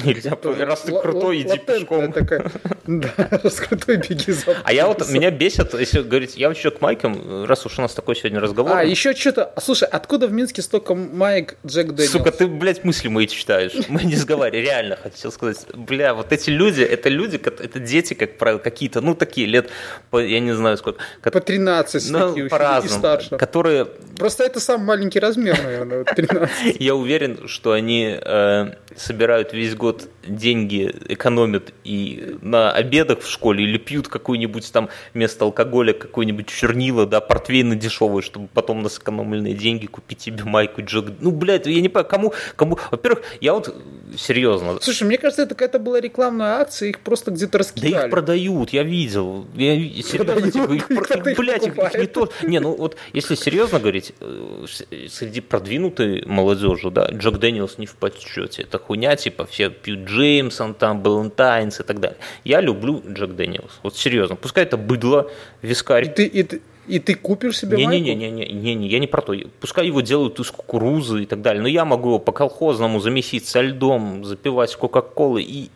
Нельзя, раз ты крутой, иди пешком. такая. Да, раз крутой, беги за А я вот, меня бесит, если говорить, я вообще к майкам, раз уж у нас такой сегодня разговор. А, еще что-то. Слушай, откуда в Минске столько маек Джек Дэниелс? Сука, ты, блядь, мысли мои читаешь. Мы не разговариваем, реально хотел сказать. Бля, вот эти люди, это люди, это дети, как правило, какие-то, ну, такие лет, по- я не знаю сколько, ко- По 13 ну, такие, и по-разному, старше. которые Просто это самый маленький размер, наверное, вот 13. Я уверен, что они э, собирают весь год деньги, экономят и на обедах в школе или пьют какой-нибудь там вместо алкоголя какой-нибудь чернила, да, портвейн дешевый, чтобы потом на сэкономленные деньги купить себе майку Джек. Ну, блядь, я не понимаю, кому, кому... Во-первых, я вот серьезно, Слушай, мне кажется, это какая-то была рекламная акция, их просто где-то да раскидали. их продают, я видел. Я, серьезно, типа, их, их блядь, их, их не то. Не, ну вот если серьезно говорить, э, среди продвинутой молодежи, да, Джек Дэниелс не в почете. Это хуйня, типа, все пьют Джеймсон, там, Балентайнс и так далее. Я люблю Джек Дэниелс. Вот серьезно. Пускай это быдло, И вискарь. ты, и, ты, и ты купишь себе майку? Не-не-не, я не про то. Пускай его делают из кукурузы и так далее. Но я могу его по колхозному замесить со льдом, запивать кока-колой и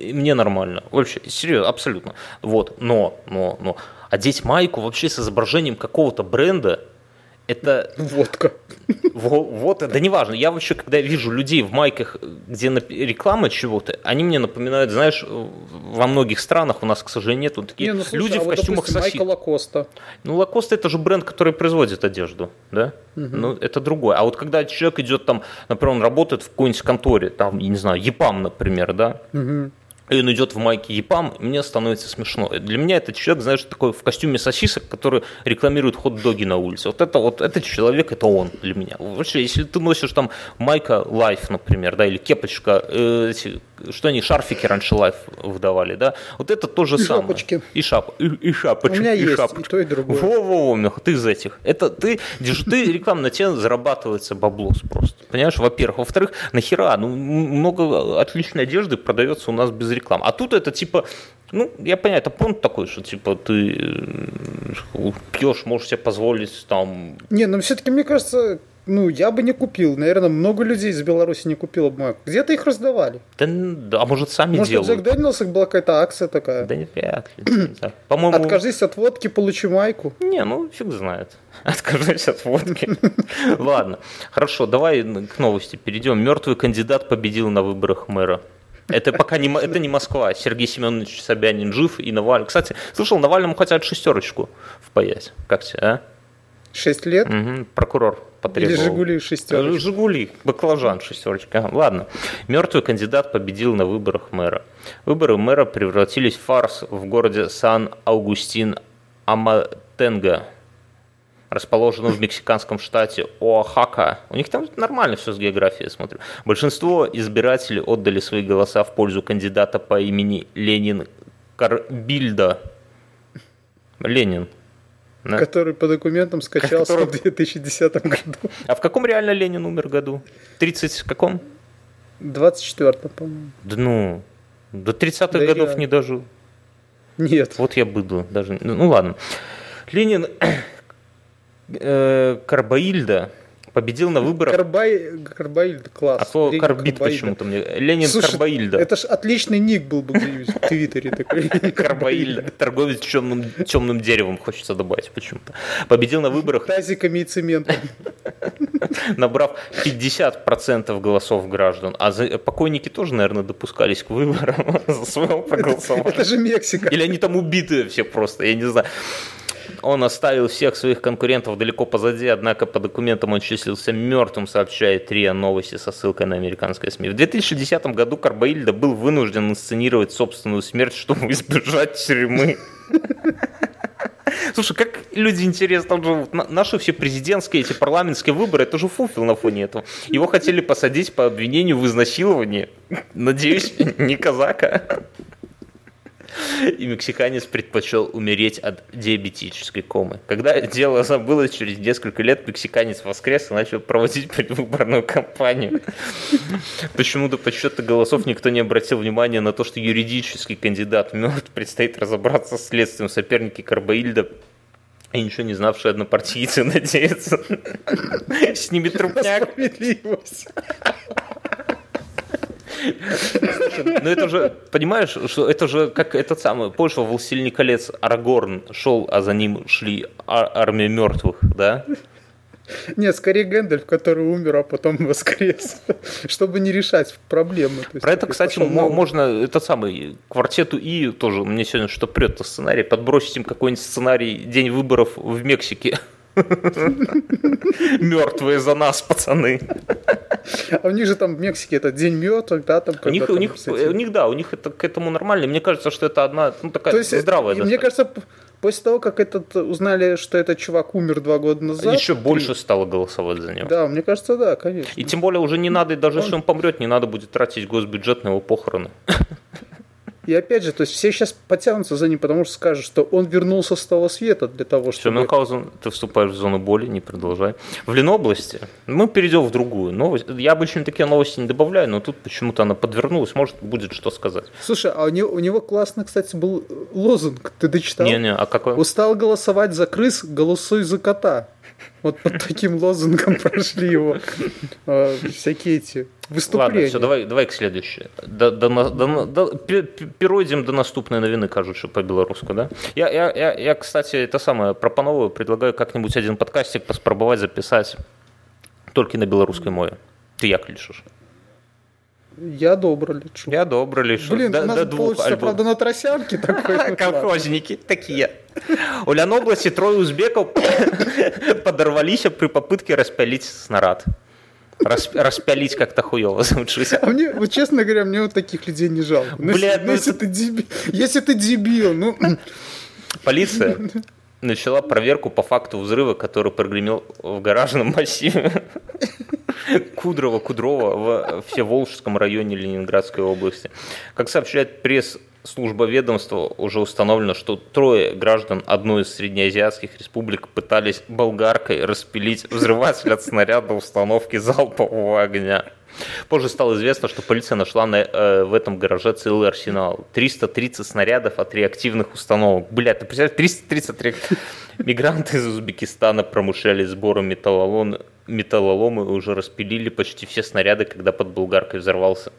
И мне нормально. Вообще, серьезно, абсолютно. Вот, но, но, но, одеть майку вообще с изображением какого-то бренда, это... Водка. Вот, да неважно. Я вообще, когда вижу людей в майках, где реклама чего-то, они мне напоминают, знаешь, во многих странах у нас, к сожалению, нет вот такие Не, ну, слушай, люди а в вот, костюмах допустим, соси. Майка Лакоста. Ну, Лакоста это же бренд, который производит одежду, да? Ну, это другое. А вот когда человек идет там, например, он работает в какой-нибудь конторе, там, я не знаю, ЕПАМ, например, да? И он идет в майке ЕПАМ, и мне становится смешно. Для меня это человек, знаешь, такой в костюме сосисок, который рекламирует хот-доги на улице. Вот это вот этот человек, это он для меня. Вообще, если ты носишь там майка Life, например, да, или кепочка, э, что они, шарфики раньше Life выдавали, да, вот это то же И самое. шапочки. И, шап, и, и шапочки. У меня и есть шапочки. и то, и другое. Во-во-во, ты из этих. Это ты, ты реклама на тебе зарабатывается баблос просто. Понимаешь, во-первых. Во-вторых, нахера? Ну, много отличной одежды продается у нас без рекламы. А тут это типа, ну, я понимаю, это понт такой, что типа ты э, пьешь, можешь себе позволить там Не, ну все-таки мне кажется, ну я бы не купил. Наверное, много людей из Беларуси не купило бы. Где-то их раздавали. Да, да, а может сами Может, у Джек делают? Дэниелса была какая-то акция такая. Да не вряд ли. По-моему, Откажись от водки, получи майку. Не, ну фиг знает. Откажусь от водки. Ладно, хорошо, давай к новости перейдем. Мертвый кандидат победил на выборах мэра. Это пока не, это не Москва. Сергей Семенович Собянин жив и Навальный. Кстати, слышал, Навальному хотят шестерочку впаять. Как тебе, а? Шесть лет. Мгм, Прокурор Или потребовал. Жигули шестерочка. Жигули, баклажан, шестерочка. Ага, Ладно. Мертвый кандидат победил на выборах мэра. Выборы мэра превратились в фарс в городе Сан-Аугустин Расположенном в мексиканском штате Оахака. У них там нормально все с географией, я смотрю. Большинство избирателей отдали свои голоса в пользу кандидата по имени Ленин Карбильда. Ленин. Да. Который по документам скачался Который- в 2010 году. А в каком реально Ленин умер году? 30 в каком? 24 по-моему. Да ну, до 30-х Да годов реально. не дожил. Нет. Вот я быдло. Даже... Ну, ну ладно. Ленин э, Карбаильда победил на выборах. Карбай... Карбаильд, класс. А слово Ленин Карбаильда. почему-то мне. Ленин Слушай, Карбаильда. Это ж отличный ник был бы в Твиттере такой. Карбаильда. Торговец темным, темным деревом, хочется добавить почему-то. Победил на выборах, Тазиками и цементом. набрав 50% голосов граждан. А покойники тоже, наверное, допускались к выборам за своего проголосования. Это же Мексика. Или они там убитые все просто, я не знаю. Он оставил всех своих конкурентов далеко позади, однако по документам он числился мертвым, сообщает РИА Новости со ссылкой на американское СМИ. В 2010 году Карбаильда был вынужден инсценировать собственную смерть, чтобы избежать тюрьмы. Слушай, как люди интересно живут. На- Наши все президентские, эти парламентские выборы, это же фуфел на фоне этого. Его хотели посадить по обвинению в изнасиловании. Надеюсь, не казака. И мексиканец предпочел умереть от диабетической комы. Когда дело забылось, через несколько лет мексиканец воскрес и начал проводить предвыборную кампанию. Почему-то по счету голосов никто не обратил внимания на то, что юридический кандидат мертв. Предстоит разобраться с следствием соперники Карбаильда и ничего не знавшие однопартийцы надеются. Снимет трупняк. Справедливость. Ну это же, понимаешь, что это же как этот самый, помнишь, во «Властелине колец» Арагорн шел, а за ним шли а- армия мертвых, да? Нет, скорее Гэндальф, который умер, а потом воскрес. Чтобы не решать проблемы. Есть Про это, кстати, пошел можно, этот самый, квартету И тоже, мне сегодня что прет сценарий, подбросить им какой-нибудь сценарий «День выборов в Мексике». Мертвые за нас, пацаны. А у них же там в Мексике это День мертвых, да, там У них, у там них, с этим- у них, да, у них это к этому нормально. Мне кажется, что это одна, ну, такая То есть, здравая и мне кажется, после того, как этот узнали, что этот чувак умер два года назад. Еще и- больше стало голосовать за него. Да, мне кажется, да, конечно. И тем более уже не надо, даже если он помрет, не надо будет тратить госбюджет на его похороны. И опять же, то есть все сейчас потянутся за ним, потому что скажут, что он вернулся с того света для того, Все, чтобы... Мюнхгаузен, ты вступаешь в зону боли, не продолжай. В Ленобласти мы перейдем в другую новость. Я обычно такие новости не добавляю, но тут почему-то она подвернулась, может, будет что сказать. Слушай, а у него, у него классно, кстати, был лозунг. Ты дочитал? Не-не, а какой? Устал голосовать за крыс, голосуй за кота. Вот под таким лозунгом прошли его э, всякие эти выступление. Ладно, все, давай, давай к следующей. Да, да, да, да, да, перейдем до наступной новины, кажется, по-белоруску, да? Я, я, я, я, кстати, это самое пропановую, предлагаю как-нибудь один подкастик поспробовать записать только на белорусской мове. Ты як лишишь? Я добро лечу. Я добро лечу. Блин, до, у нас до двух получится, альбом. правда, на тросянке такой. Колхозники такие. У Лянобласти трое узбеков подорвались при попытке распялить снаряд. Рас, распялить как-то хуево звучит. А мне, вот честно говоря, мне вот таких людей не жалко. Ну, Блядь, ну, если, ты дебил, если ты дебил, ну... Полиция начала проверку по факту взрыва, который прогремел в гаражном массиве Кудрово в Всеволжском районе Ленинградской области. Как сообщает пресс служба ведомства уже установлено, что трое граждан одной из среднеазиатских республик пытались болгаркой распилить взрыватель от снаряда установки залпового огня. Позже стало известно, что полиция нашла на, э, в этом гараже целый арсенал. 330 снарядов от реактивных установок. Блядь, ты представляешь, 330 реактивных... Мигранты из Узбекистана промышляли сбором металлолома металлоломы уже распилили почти все снаряды, когда под Булгаркой взорвался,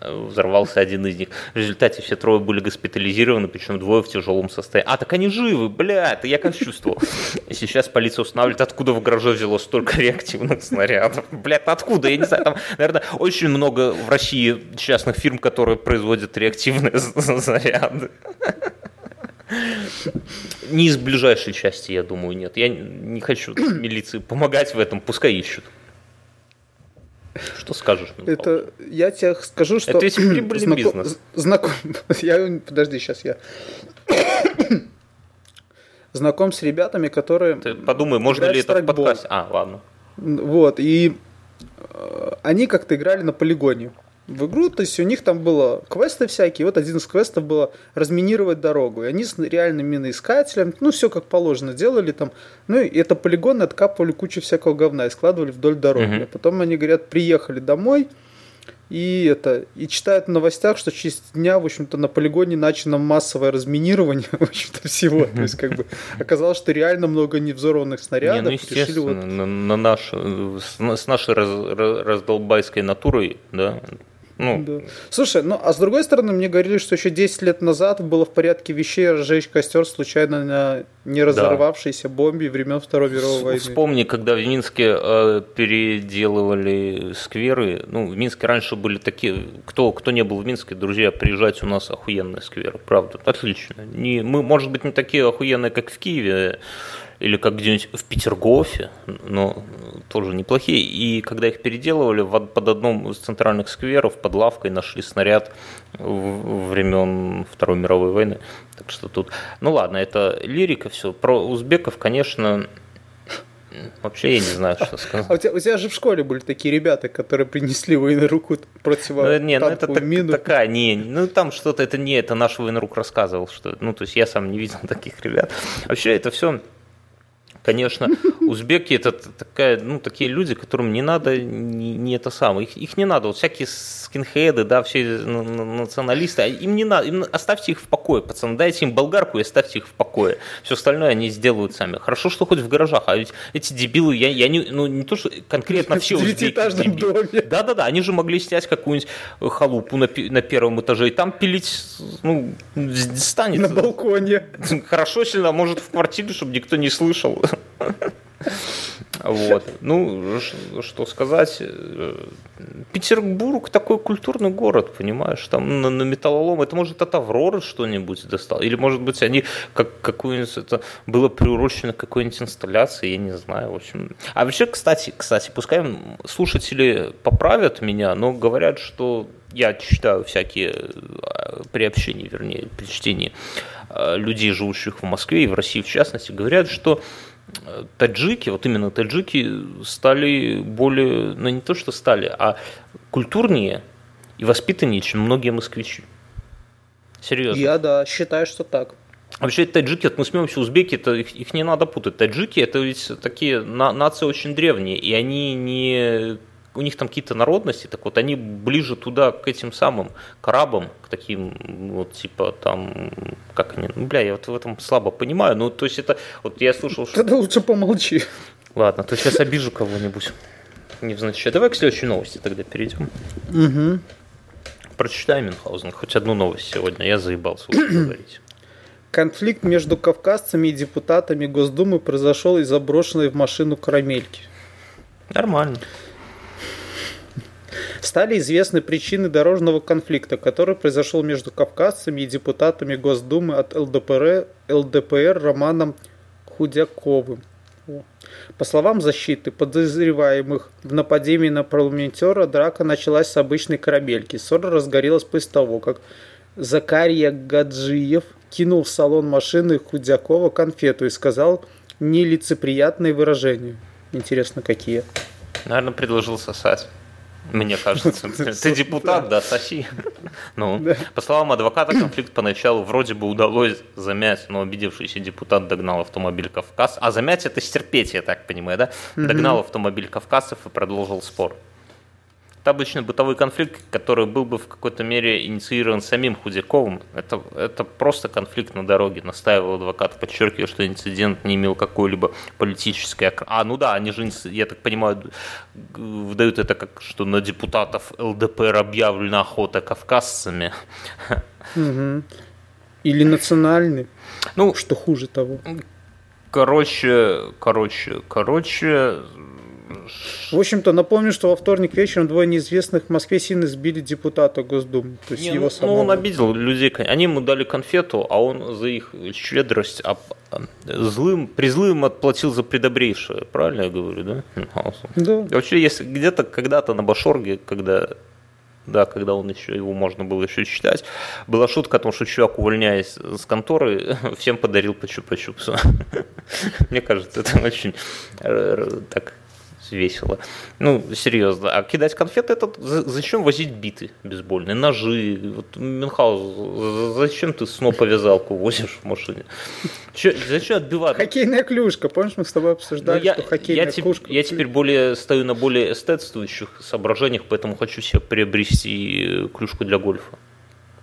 взорвался один из них. В результате все трое были госпитализированы, причем двое в тяжелом состоянии. А, так они живы, бля, это я как чувствовал. Сейчас полиция устанавливает, откуда в гараже взяло столько реактивных снарядов. Бля, откуда, я не знаю, там, наверное, очень много в России частных фирм, которые производят реактивные снаряды. Не из ближайшей части, я думаю, нет. Я не хочу милиции помогать в этом, пускай ищут. Что скажешь? Это я тебе скажу, что... Это ведь прибыльный знаком... бизнес. Знаком... Я... Подожди, сейчас я... Знаком с ребятами, которые... Ты подумай, можно ли это в подкасте... А, ладно. Вот, и э, они как-то играли на полигоне в игру, то есть у них там было квесты всякие, вот один из квестов было разминировать дорогу, и они с реальным миноискателем, ну, все как положено делали там, ну, и это полигон откапывали кучу всякого говна и складывали вдоль дороги, uh-huh. а потом они, говорят, приехали домой, и это, и читают в новостях, что через дня, в общем-то, на полигоне начано массовое разминирование, в общем-то, всего. То есть, как бы, оказалось, что реально много невзорванных снарядов. Не, ну, естественно, вот... на, на наш, с нашей раз, раздолбайской натурой, да, ну. Да. Слушай, ну а с другой стороны, мне говорили, что еще 10 лет назад было в порядке вещей разжечь костер случайно на не разорвавшейся да. бомбе времен Второй мировой войны. Вспомни, когда в Минске э, переделывали скверы. Ну, в Минске раньше были такие. Кто, кто не был в Минске, друзья, приезжайте, у нас охуенные скверы. Правда, отлично. Не, мы, может быть, не такие охуенные, как в Киеве или как где-нибудь в Петергофе, но тоже неплохие. И когда их переделывали, под одном из центральных скверов под лавкой нашли снаряд времен Второй мировой войны. Так что тут, ну ладно, это лирика, все. Про узбеков, конечно, Вообще я не знаю, что сказать. А у тебя, у тебя же в школе были такие ребята, которые принесли военруку против ну, не, ну это так, мину. такая, не, ну там что-то, это не, это наш военрук рассказывал, что, ну то есть я сам не видел таких ребят. Вообще это все Конечно, узбеки это такая, ну, такие люди, которым не надо, не, не это самое, их, их не надо, вот всякие скинхеды, да, все националисты, а им не надо, им, оставьте их в покое, пацаны, дайте им болгарку и оставьте их в покое. Все остальное они сделают сами. Хорошо, что хоть в гаражах, а ведь эти дебилы, я, я не, ну, не то, что конкретно все узбеки. доме. Да-да-да, они же могли снять какую-нибудь халупу на, на первом этаже и там пилить, ну, станет. На балконе. Хорошо, если, а может, в квартире, чтобы никто не слышал. Вот. Ну, что сказать. Петербург такой культурный город, понимаешь? Там на, на металлолом, это может от Авроры что-нибудь достал. Или, может быть, они как какую-нибудь, это было приурочено к какой-нибудь инсталляции, я не знаю, в общем. А вообще, кстати, кстати, пускай слушатели поправят меня, но говорят, что я читаю всякие э, при общении, вернее, при чтении э, людей, живущих в Москве и в России в частности, говорят, что таджики, вот именно таджики стали более, ну не то что стали, а культурнее и воспитаннее, чем многие москвичи. Серьезно. Я, да, считаю, что так. Вообще таджики, мы смеемся, узбеки, это, их, их не надо путать. Таджики это ведь такие на, нации очень древние, и они не у них там какие-то народности, так вот они ближе туда, к этим самым крабам, к таким вот типа там, как они, ну, бля, я вот в этом слабо понимаю, ну то есть это, вот я слушал, что... Тогда лучше помолчи. Ладно, то сейчас обижу кого-нибудь. невзначай. Давай к следующей новости тогда перейдем. Угу. Прочитай, Мюнхгаузен, хоть одну новость сегодня. Я заебался говорить. Конфликт между кавказцами и депутатами Госдумы произошел из заброшенной в машину карамельки. Нормально. Стали известны причины дорожного конфликта, который произошел между кавказцами и депутатами Госдумы от ЛДПР, ЛДПР Романом Худяковым. По словам защиты подозреваемых в нападении на парламентера, драка началась с обычной карамельки. Ссора разгорелась после того, как Закария Гаджиев кинул в салон машины Худякова конфету и сказал нелицеприятные выражения. Интересно, какие? Наверное, предложил сосать. Мне кажется. Ты депутат, да, соси. Ну, по словам адвоката, конфликт поначалу вроде бы удалось замять, но обидевшийся депутат догнал автомобиль Кавказ. А замять это стерпеть, я так понимаю, да? Догнал автомобиль Кавказцев и продолжил спор. Это обычный бытовой конфликт, который был бы в какой-то мере инициирован самим Худяковым. Это, это просто конфликт на дороге, настаивал адвокат, подчеркивая, что инцидент не имел какой-либо политической... А, ну да, они же, я так понимаю, выдают это как, что на депутатов ЛДПР объявлена охота кавказцами. Или национальный. Ну, что хуже того. Короче, короче, короче, в общем-то, напомню, что во вторник вечером двое неизвестных в Москве сильно сбили депутата Госдумы. То есть Не, его ну, самого. ну, он обидел людей. Они ему дали конфету, а он за их щедрость а, злым, призлым отплатил за предобрейшее. Правильно я говорю, да? Да. Вообще, если где-то когда-то на Башорге, когда да, когда он еще, его можно было еще читать, была шутка о том, что чувак, увольняясь с конторы, всем подарил по чупа-чупсу. Мне кажется, это очень э, так весело. Ну, серьезно. А кидать конфеты, это зачем возить биты бейсбольные, ножи? Вот, Мюнхгаус, зачем ты сноповязалку возишь в машине? Че, зачем отбивать? Хоккейная клюшка. Помнишь, мы с тобой обсуждали, ну, я, что хоккейная я клюшка... я теперь более стою на более эстетствующих соображениях, поэтому хочу себе приобрести клюшку для гольфа.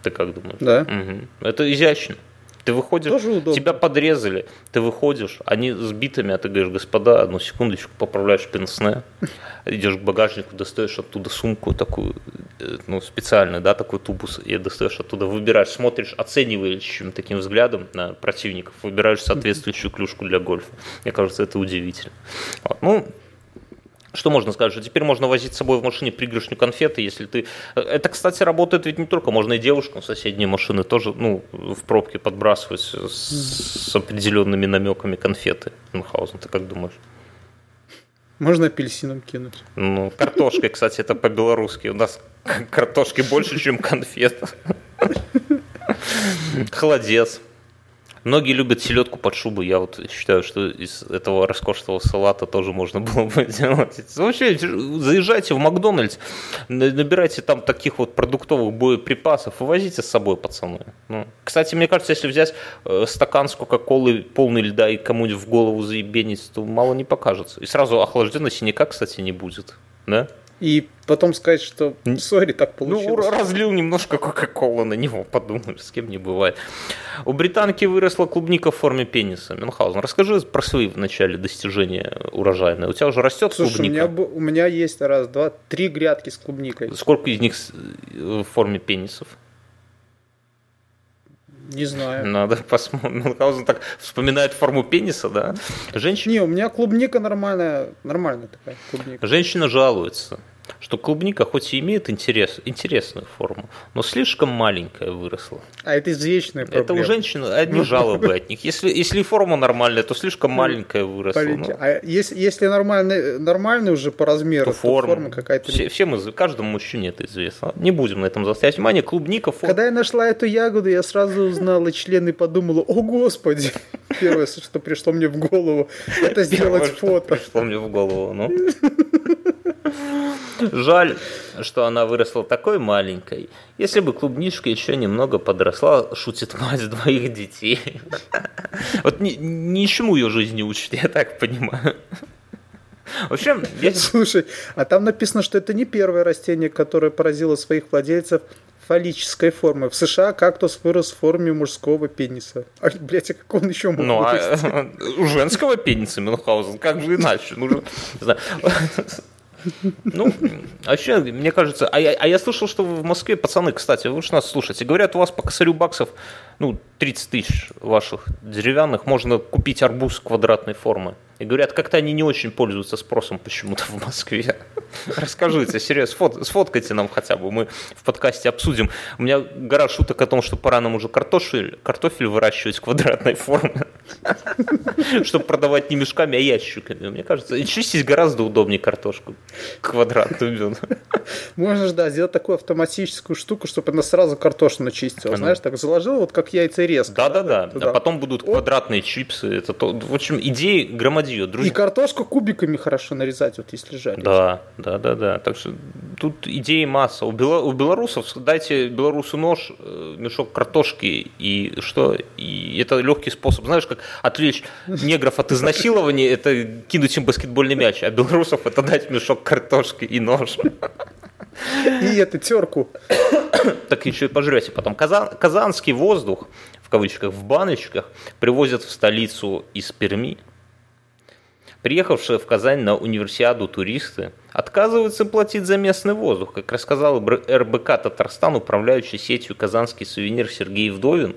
Ты как думаешь? Да. Угу. Это изящно. Ты выходишь, Тоже удобно. тебя подрезали, ты выходишь, они с битами, а ты говоришь, господа, одну секундочку, поправляешь пенсне, идешь к багажнику, достаешь оттуда сумку такую, э, ну, специальную, да, такой тубус, и достаешь оттуда, выбираешь, смотришь оценивающим таким взглядом на противников, выбираешь соответствующую клюшку для гольфа. Мне кажется, это удивительно. Вот. Ну, что можно сказать, что теперь можно возить с собой в машине пригоршню конфеты, если ты... Это, кстати, работает ведь не только, можно и девушкам в соседние машины тоже, ну, в пробке подбрасывать с, с определенными намеками конфеты. Мюнхгаузен, ты как думаешь? Можно апельсином кинуть. Ну, картошкой, кстати, это по-белорусски. У нас картошки больше, чем конфет. Холодец. Многие любят селедку под шубу. Я вот считаю, что из этого роскошного салата тоже можно было бы делать. Вообще, заезжайте в Макдональдс, набирайте там таких вот продуктовых боеприпасов и возите с собой, пацаны. Ну, кстати, мне кажется, если взять э, стакан с Кока-Колы полный льда и кому-нибудь в голову заебенить, то мало не покажется. И сразу охлажденного синяка, кстати, не будет. Да? И потом сказать, что сори, так Ну, получилось. разлил немножко Кока-Кола на него, подумаешь, с кем не бывает. У британки выросла клубника в форме пениса. Мюнхгаузен, расскажи про свои в начале достижения урожайные. У тебя уже растет Слушай, у клубника? меня, бу- у меня есть раз, два, три грядки с клубникой. Сколько из них с- в форме пенисов? Не знаю. Надо посмотреть. Мюнхгаузен так вспоминает форму пениса, да? Женщина, Не, у меня клубника нормальная, нормальная такая клубника. женщина жалуется, что клубника хоть и имеет интерес, интересную форму, но слишком маленькая выросла. А это извечная проблема. Это у женщин одни жалобы от них. Если, если форма нормальная, то слишком маленькая выросла. Ну, А если, если нормальный, нормальный уже по размеру, то то форма. форма какая-то... Все, всем каждому мужчине это известно. Не будем на этом заострять внимание. Клубника, форма. Когда я нашла эту ягоду, я сразу узнала член и подумала, о господи, первое, что пришло мне в голову, это сделать Первое, что фото. Пришло мне в голову, ну. Жаль, что она выросла такой маленькой. Если бы клубничка еще немного подросла, шутит мать двоих детей. Вот ни- ничему ее жизнь не учит, я так понимаю. Вообще, я Слушай, а там написано, что это не первое растение, которое поразило своих владельцев фаллической формы. В США кактус вырос в форме мужского пениса. А, блядь, а как он еще мог Ну, а у женского пениса Мюнхгаузен, как же иначе? Ну. Ну, вообще, мне кажется, а я, а я слышал, что в Москве, пацаны, кстати, вы же нас слушаете, говорят, у вас по косарю баксов, ну, 30 тысяч ваших деревянных, можно купить арбуз квадратной формы. И говорят, как-то они не очень пользуются спросом почему-то в Москве. Расскажите, серьезно, сфот, сфоткайте нам хотя бы, мы в подкасте обсудим. У меня гора шуток о том, что пора нам уже картофель, картофель выращивать в квадратной форме, чтобы продавать не мешками, а ящиками. Мне кажется, чистить гораздо удобнее картошку квадратную. Можно же, да, сделать такую автоматическую штуку, чтобы она сразу картошку чистила. Знаешь, так заложил, вот как яйца резко. Да-да-да, а потом будут квадратные чипсы. Это то, в общем, идеи громадье ее. Друзья. И картошку кубиками хорошо нарезать, вот если жарить. Да, да, да, да. Так что тут идеи масса. У, бело, у белорусов дайте белорусу нож, э, мешок картошки и что? И это легкий способ. Знаешь, как отвлечь негров от изнасилования, это кинуть им баскетбольный мяч, а белорусов это дать мешок картошки и нож. И эту терку. Так еще и пожрете потом. Казан, казанский воздух, в кавычках, в баночках, привозят в столицу из Перми. Приехавшие в Казань на универсиаду туристы отказываются платить за местный воздух. Как рассказал РБК Татарстан, управляющий сетью «Казанский сувенир» Сергей Вдовин,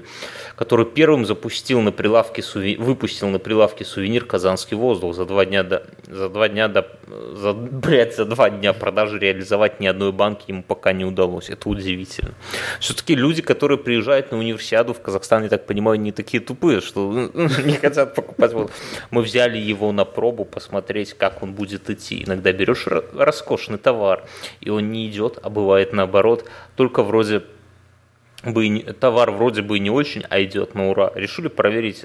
который первым запустил на прилавке, выпустил на прилавке сувенир «Казанский воздух». За два дня до, за два дня до, за, блядь, за два дня продажи реализовать ни одной банки ему пока не удалось. Это удивительно. Все-таки люди, которые приезжают на универсиаду в Казахстан, я так понимаю, не такие тупые, что не хотят покупать. Мы взяли его на пробу, посмотреть, как он будет идти. Иногда берешь роскошный товар, и он не идет, а бывает наоборот, только вроде бы товар вроде бы не очень, а идет на ура. Решили проверить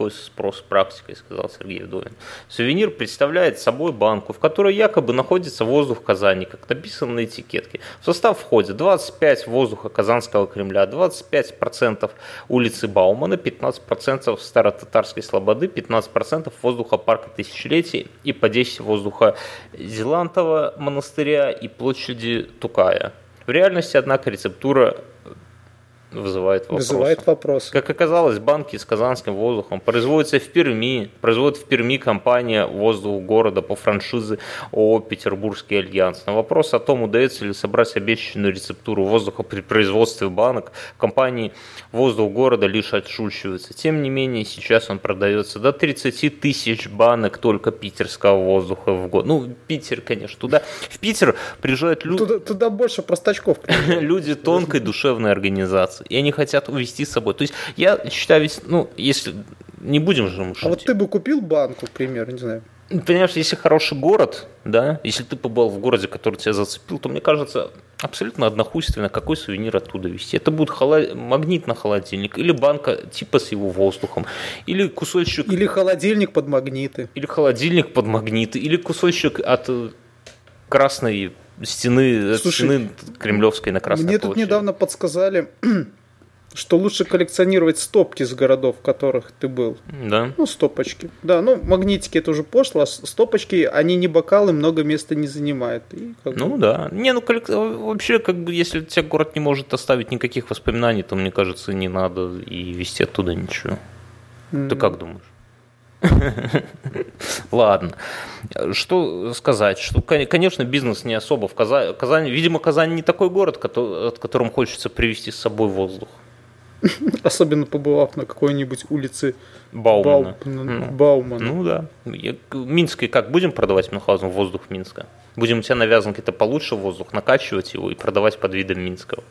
такой спрос практикой, сказал Сергей Вдовин. Сувенир представляет собой банку, в которой якобы находится воздух Казани, как написано на этикетке. В состав входит 25 воздуха Казанского Кремля, 25% улицы Баумана, 15% Старо-Татарской Слободы, 15% воздуха Парка Тысячелетий и по 10 воздуха Зелантова монастыря и площади Тукая. В реальности, однако, рецептура вызывает вопрос. Вызывает вопрос. Как оказалось, банки с казанским воздухом производятся в Перми. Производит в Перми компания «Воздух города» по франшизе ООО «Петербургский альянс». На вопрос о том, удается ли собрать обещанную рецептуру воздуха при производстве банок, компании «Воздух города» лишь отшучивается. Тем не менее, сейчас он продается до 30 тысяч банок только питерского воздуха в год. Ну, Питер, конечно, туда. В Питер приезжают люди... Туда, туда больше простачков. Люди тонкой душевной организации развиваться, и они хотят увести с собой. То есть я считаю, ведь, ну, если не будем же мы шутить. А вот ты бы купил банку, к примеру, не знаю. Понимаешь, если хороший город, да, если ты побывал в городе, который тебя зацепил, то мне кажется, абсолютно однохуйственно, какой сувенир оттуда вести. Это будет холод... магнит на холодильник, или банка типа с его воздухом, или кусочек... Или холодильник под магниты. Или холодильник под магниты, или кусочек от э, красной стены, Слушай, стены Кремлевской на Красной Мне площади. тут недавно подсказали, что лучше коллекционировать стопки с городов, в которых ты был. Да. Ну, стопочки. Да, ну, магнитики это уже пошло, а стопочки, они не бокалы, много места не занимают. И как ну, бы... да. Не, ну, коллек... вообще, как бы, если тебя город не может оставить никаких воспоминаний, то, мне кажется, не надо и вести оттуда ничего. Mm. Ты как думаешь? Ладно. Что сказать? Что, конечно, бизнес не особо в Казани. Казань, видимо, Казань не такой город, от которым хочется привести с собой воздух. Особенно побывав на какой-нибудь улице Баумана. Бау... Ну, Баумана. Ну да. Минской как будем продавать Мюнхгаузен воздух Минска? Будем у тебя навязан какой-то получше воздух, накачивать его и продавать под видом Минского.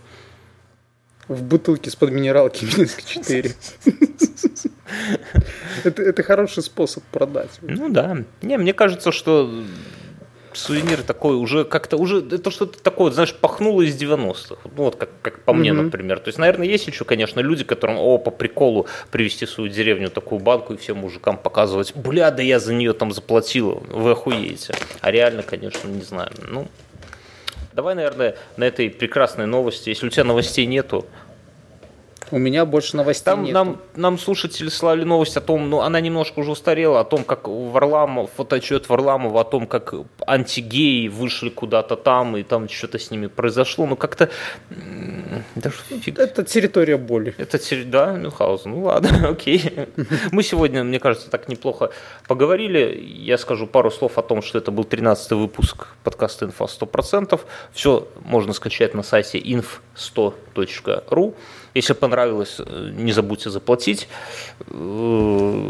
В бутылке с-под минералки Минск 4. Это, это хороший способ продать. Ну да. Не, мне кажется, что сувенир такой уже как-то уже это что-то такое, знаешь, пахнуло из 90-х. Ну вот как, как по мне, mm-hmm. например. То есть, наверное, есть еще, конечно, люди, которым, о, по приколу привести в свою деревню такую банку и всем мужикам показывать, бля, да я за нее там заплатил, вы охуеете. А реально, конечно, не знаю. Ну, давай, наверное, на этой прекрасной новости, если у тебя новостей нету, У меня больше новостей Там нет. нам, нам слушатели слали новость о том, ну, она немножко уже устарела, о том, как Варламов, фотоотчет Варламова, о том, как антигеи вышли куда-то там, и там что-то с ними произошло. Ну, как-то... Даже фиг. Это территория боли. Это, да, Мюнхгаузен. Ну, ладно, окей. Мы сегодня, мне кажется, так неплохо поговорили. Я скажу пару слов о том, что это был 13 выпуск подкаста «Инфа 100%». Все можно скачать на сайте inf100.ru. Если понравилось, э, не забудьте заплатить. Э,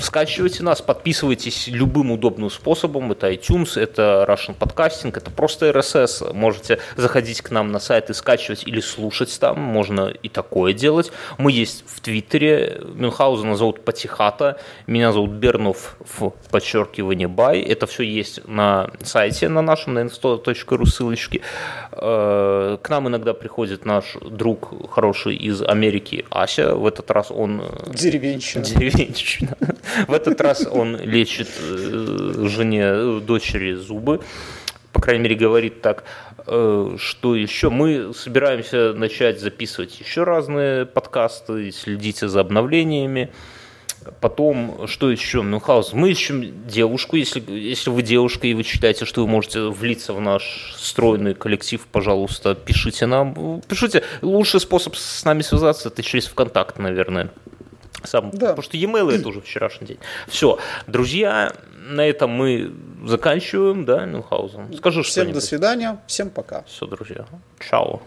скачивайте нас, подписывайтесь любым удобным способом. Это iTunes, это Russian Podcasting, это просто RSS. Можете заходить к нам на сайт и скачивать или слушать там. Можно и такое делать. Мы есть в Твиттере. Мюнхгаузена зовут Патихата. Меня зовут Бернов в подчеркивании Бай. Это все есть на сайте на нашем, на insto.ru ссылочки. Э, к нам иногда приходит наш друг хороший из Америки Ася. В этот раз он... Э, деревенщина. Деревенщина. В этот раз он лечит э, жене, э, дочери зубы. По крайней мере, говорит так. Что еще? Мы собираемся начать записывать еще разные подкасты, следите за обновлениями. Потом, что еще? Мюнхгаус, мы ищем девушку, если, если вы девушка и вы считаете, что вы можете влиться в наш стройный коллектив, пожалуйста, пишите нам. Пишите. Лучший способ с нами связаться – это через ВКонтакт, наверное. Сам, да. Потому что e-mail это уже вчерашний день. Все, друзья, на этом мы заканчиваем, да, Мюнхгаузен? Скажи Всем до свидания, всем пока. Все, друзья. Чао.